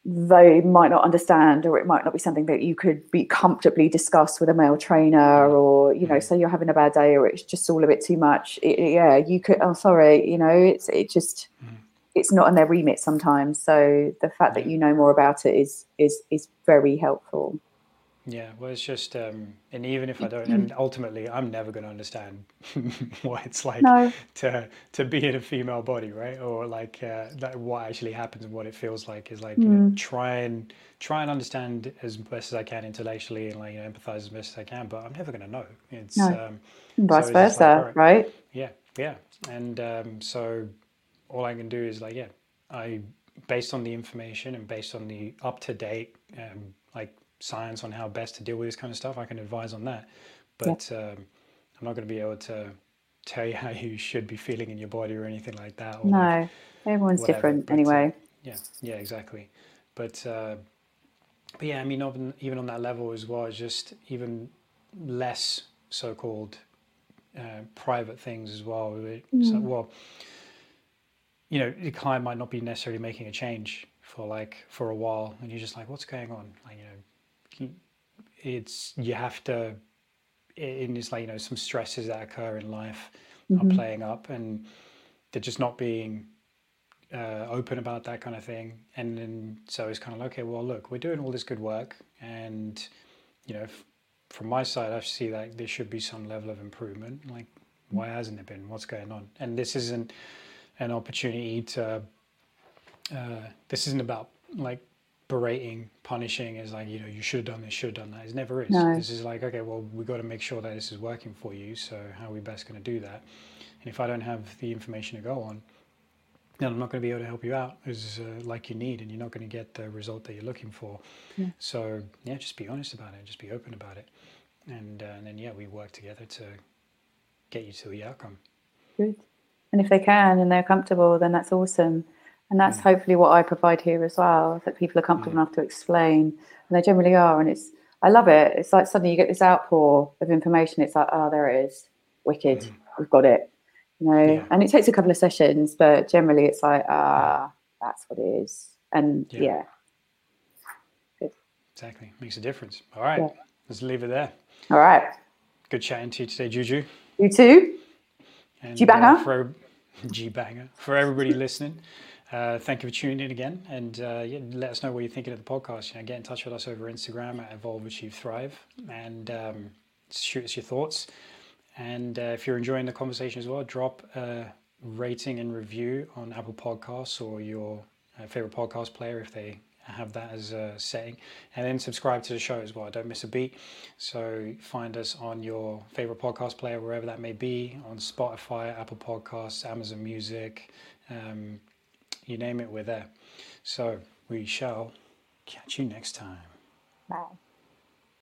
They might not understand, or it might not be something that you could be comfortably discuss with a male trainer, or you know, Mhm. say you're having a bad day, or it's just all a bit too much. It, yeah, you could. Oh, sorry, you know, it's it just Mhm. it's not in their remit sometimes. So the fact that you know more about it is is is very helpful. Yeah, well, it's just, um, and even if I don't, and ultimately, I'm never going to understand what it's like No. to to be in a female body, right? Or like uh, that, what actually happens and what it feels like is like you know, try and try and understand as best as I can intellectually and like you know, empathize as best as I can, but I'm never going to know. It's No. um, vice So just like, versa, right? yeah, yeah, and um, so all I can do is like, yeah, I based on the information and based on the up to date um, like science on how best to deal with this kind of stuff, I can advise on that. But um, I'm not going to be able to tell you how you should be feeling in your body or anything like that. No, everyone's whatever, different but, uh, anyway. yeah, yeah, exactly. But uh, but yeah, I mean, even even on that level as well, it's just even less so-called uh, private things as well. It- so- well, you know, the client might not be necessarily making a change for like for a while, and you're just like, what's going on? Like, you know, it's you have to. In it's like you know some stresses that occur in life are playing up, and they're just not being uh, open about that kind of thing. And then so it's kind of like, okay, well, look, we're doing all this good work, and you know, f- from my side, I see that there should be some level of improvement. Like, why hasn't there been? What's going on? And this isn't an opportunity to. Uh, this isn't about like berating, punishing. Is like you know you should have done this, should have done that. It never is. No. This is like okay, well we've got to make sure that this is working for you. So how are we best going to do that? And if I don't have the information to go on, then I'm not going to be able to help you out as uh, like you need, and you're not going to get the result that you're looking for. So yeah, just be honest about it, just be open about it, and, uh, and then yeah, we work together to get you to the outcome. Good. And if they can and they're comfortable, then that's awesome. And that's mm. hopefully what I provide here as well, that people are comfortable mm. enough to explain. And they generally are. And it's, I love it. It's like suddenly you get this outpour of information. It's like, oh, there it is. Wicked. Mm. We've got it. You know, Yeah. and it takes a couple of sessions, but generally it's like, ah, that's what it is. And Yeah. yeah, Exactly, makes a difference. All right, Yeah. let's leave it there. all right. Good chatting to you today, Juju. You too. And, G-banger. Uh, for G banger for everybody listening. Uh, thank you for tuning in again, and uh, yeah, let us know what you're thinking of the podcast. You know, get in touch with us over Instagram at Evolve Achieve Thrive, and um, shoot us your thoughts. And uh, if you're enjoying the conversation as well, drop a rating and review on Apple Podcasts or your uh, favorite podcast player if they have that as a setting, and then subscribe to the show as well. Don't miss a beat. So find us on your favorite podcast player, wherever that may be, on Spotify, Apple Podcasts, Amazon Music, um, you name it, we're there. So we shall catch you next time. Bye.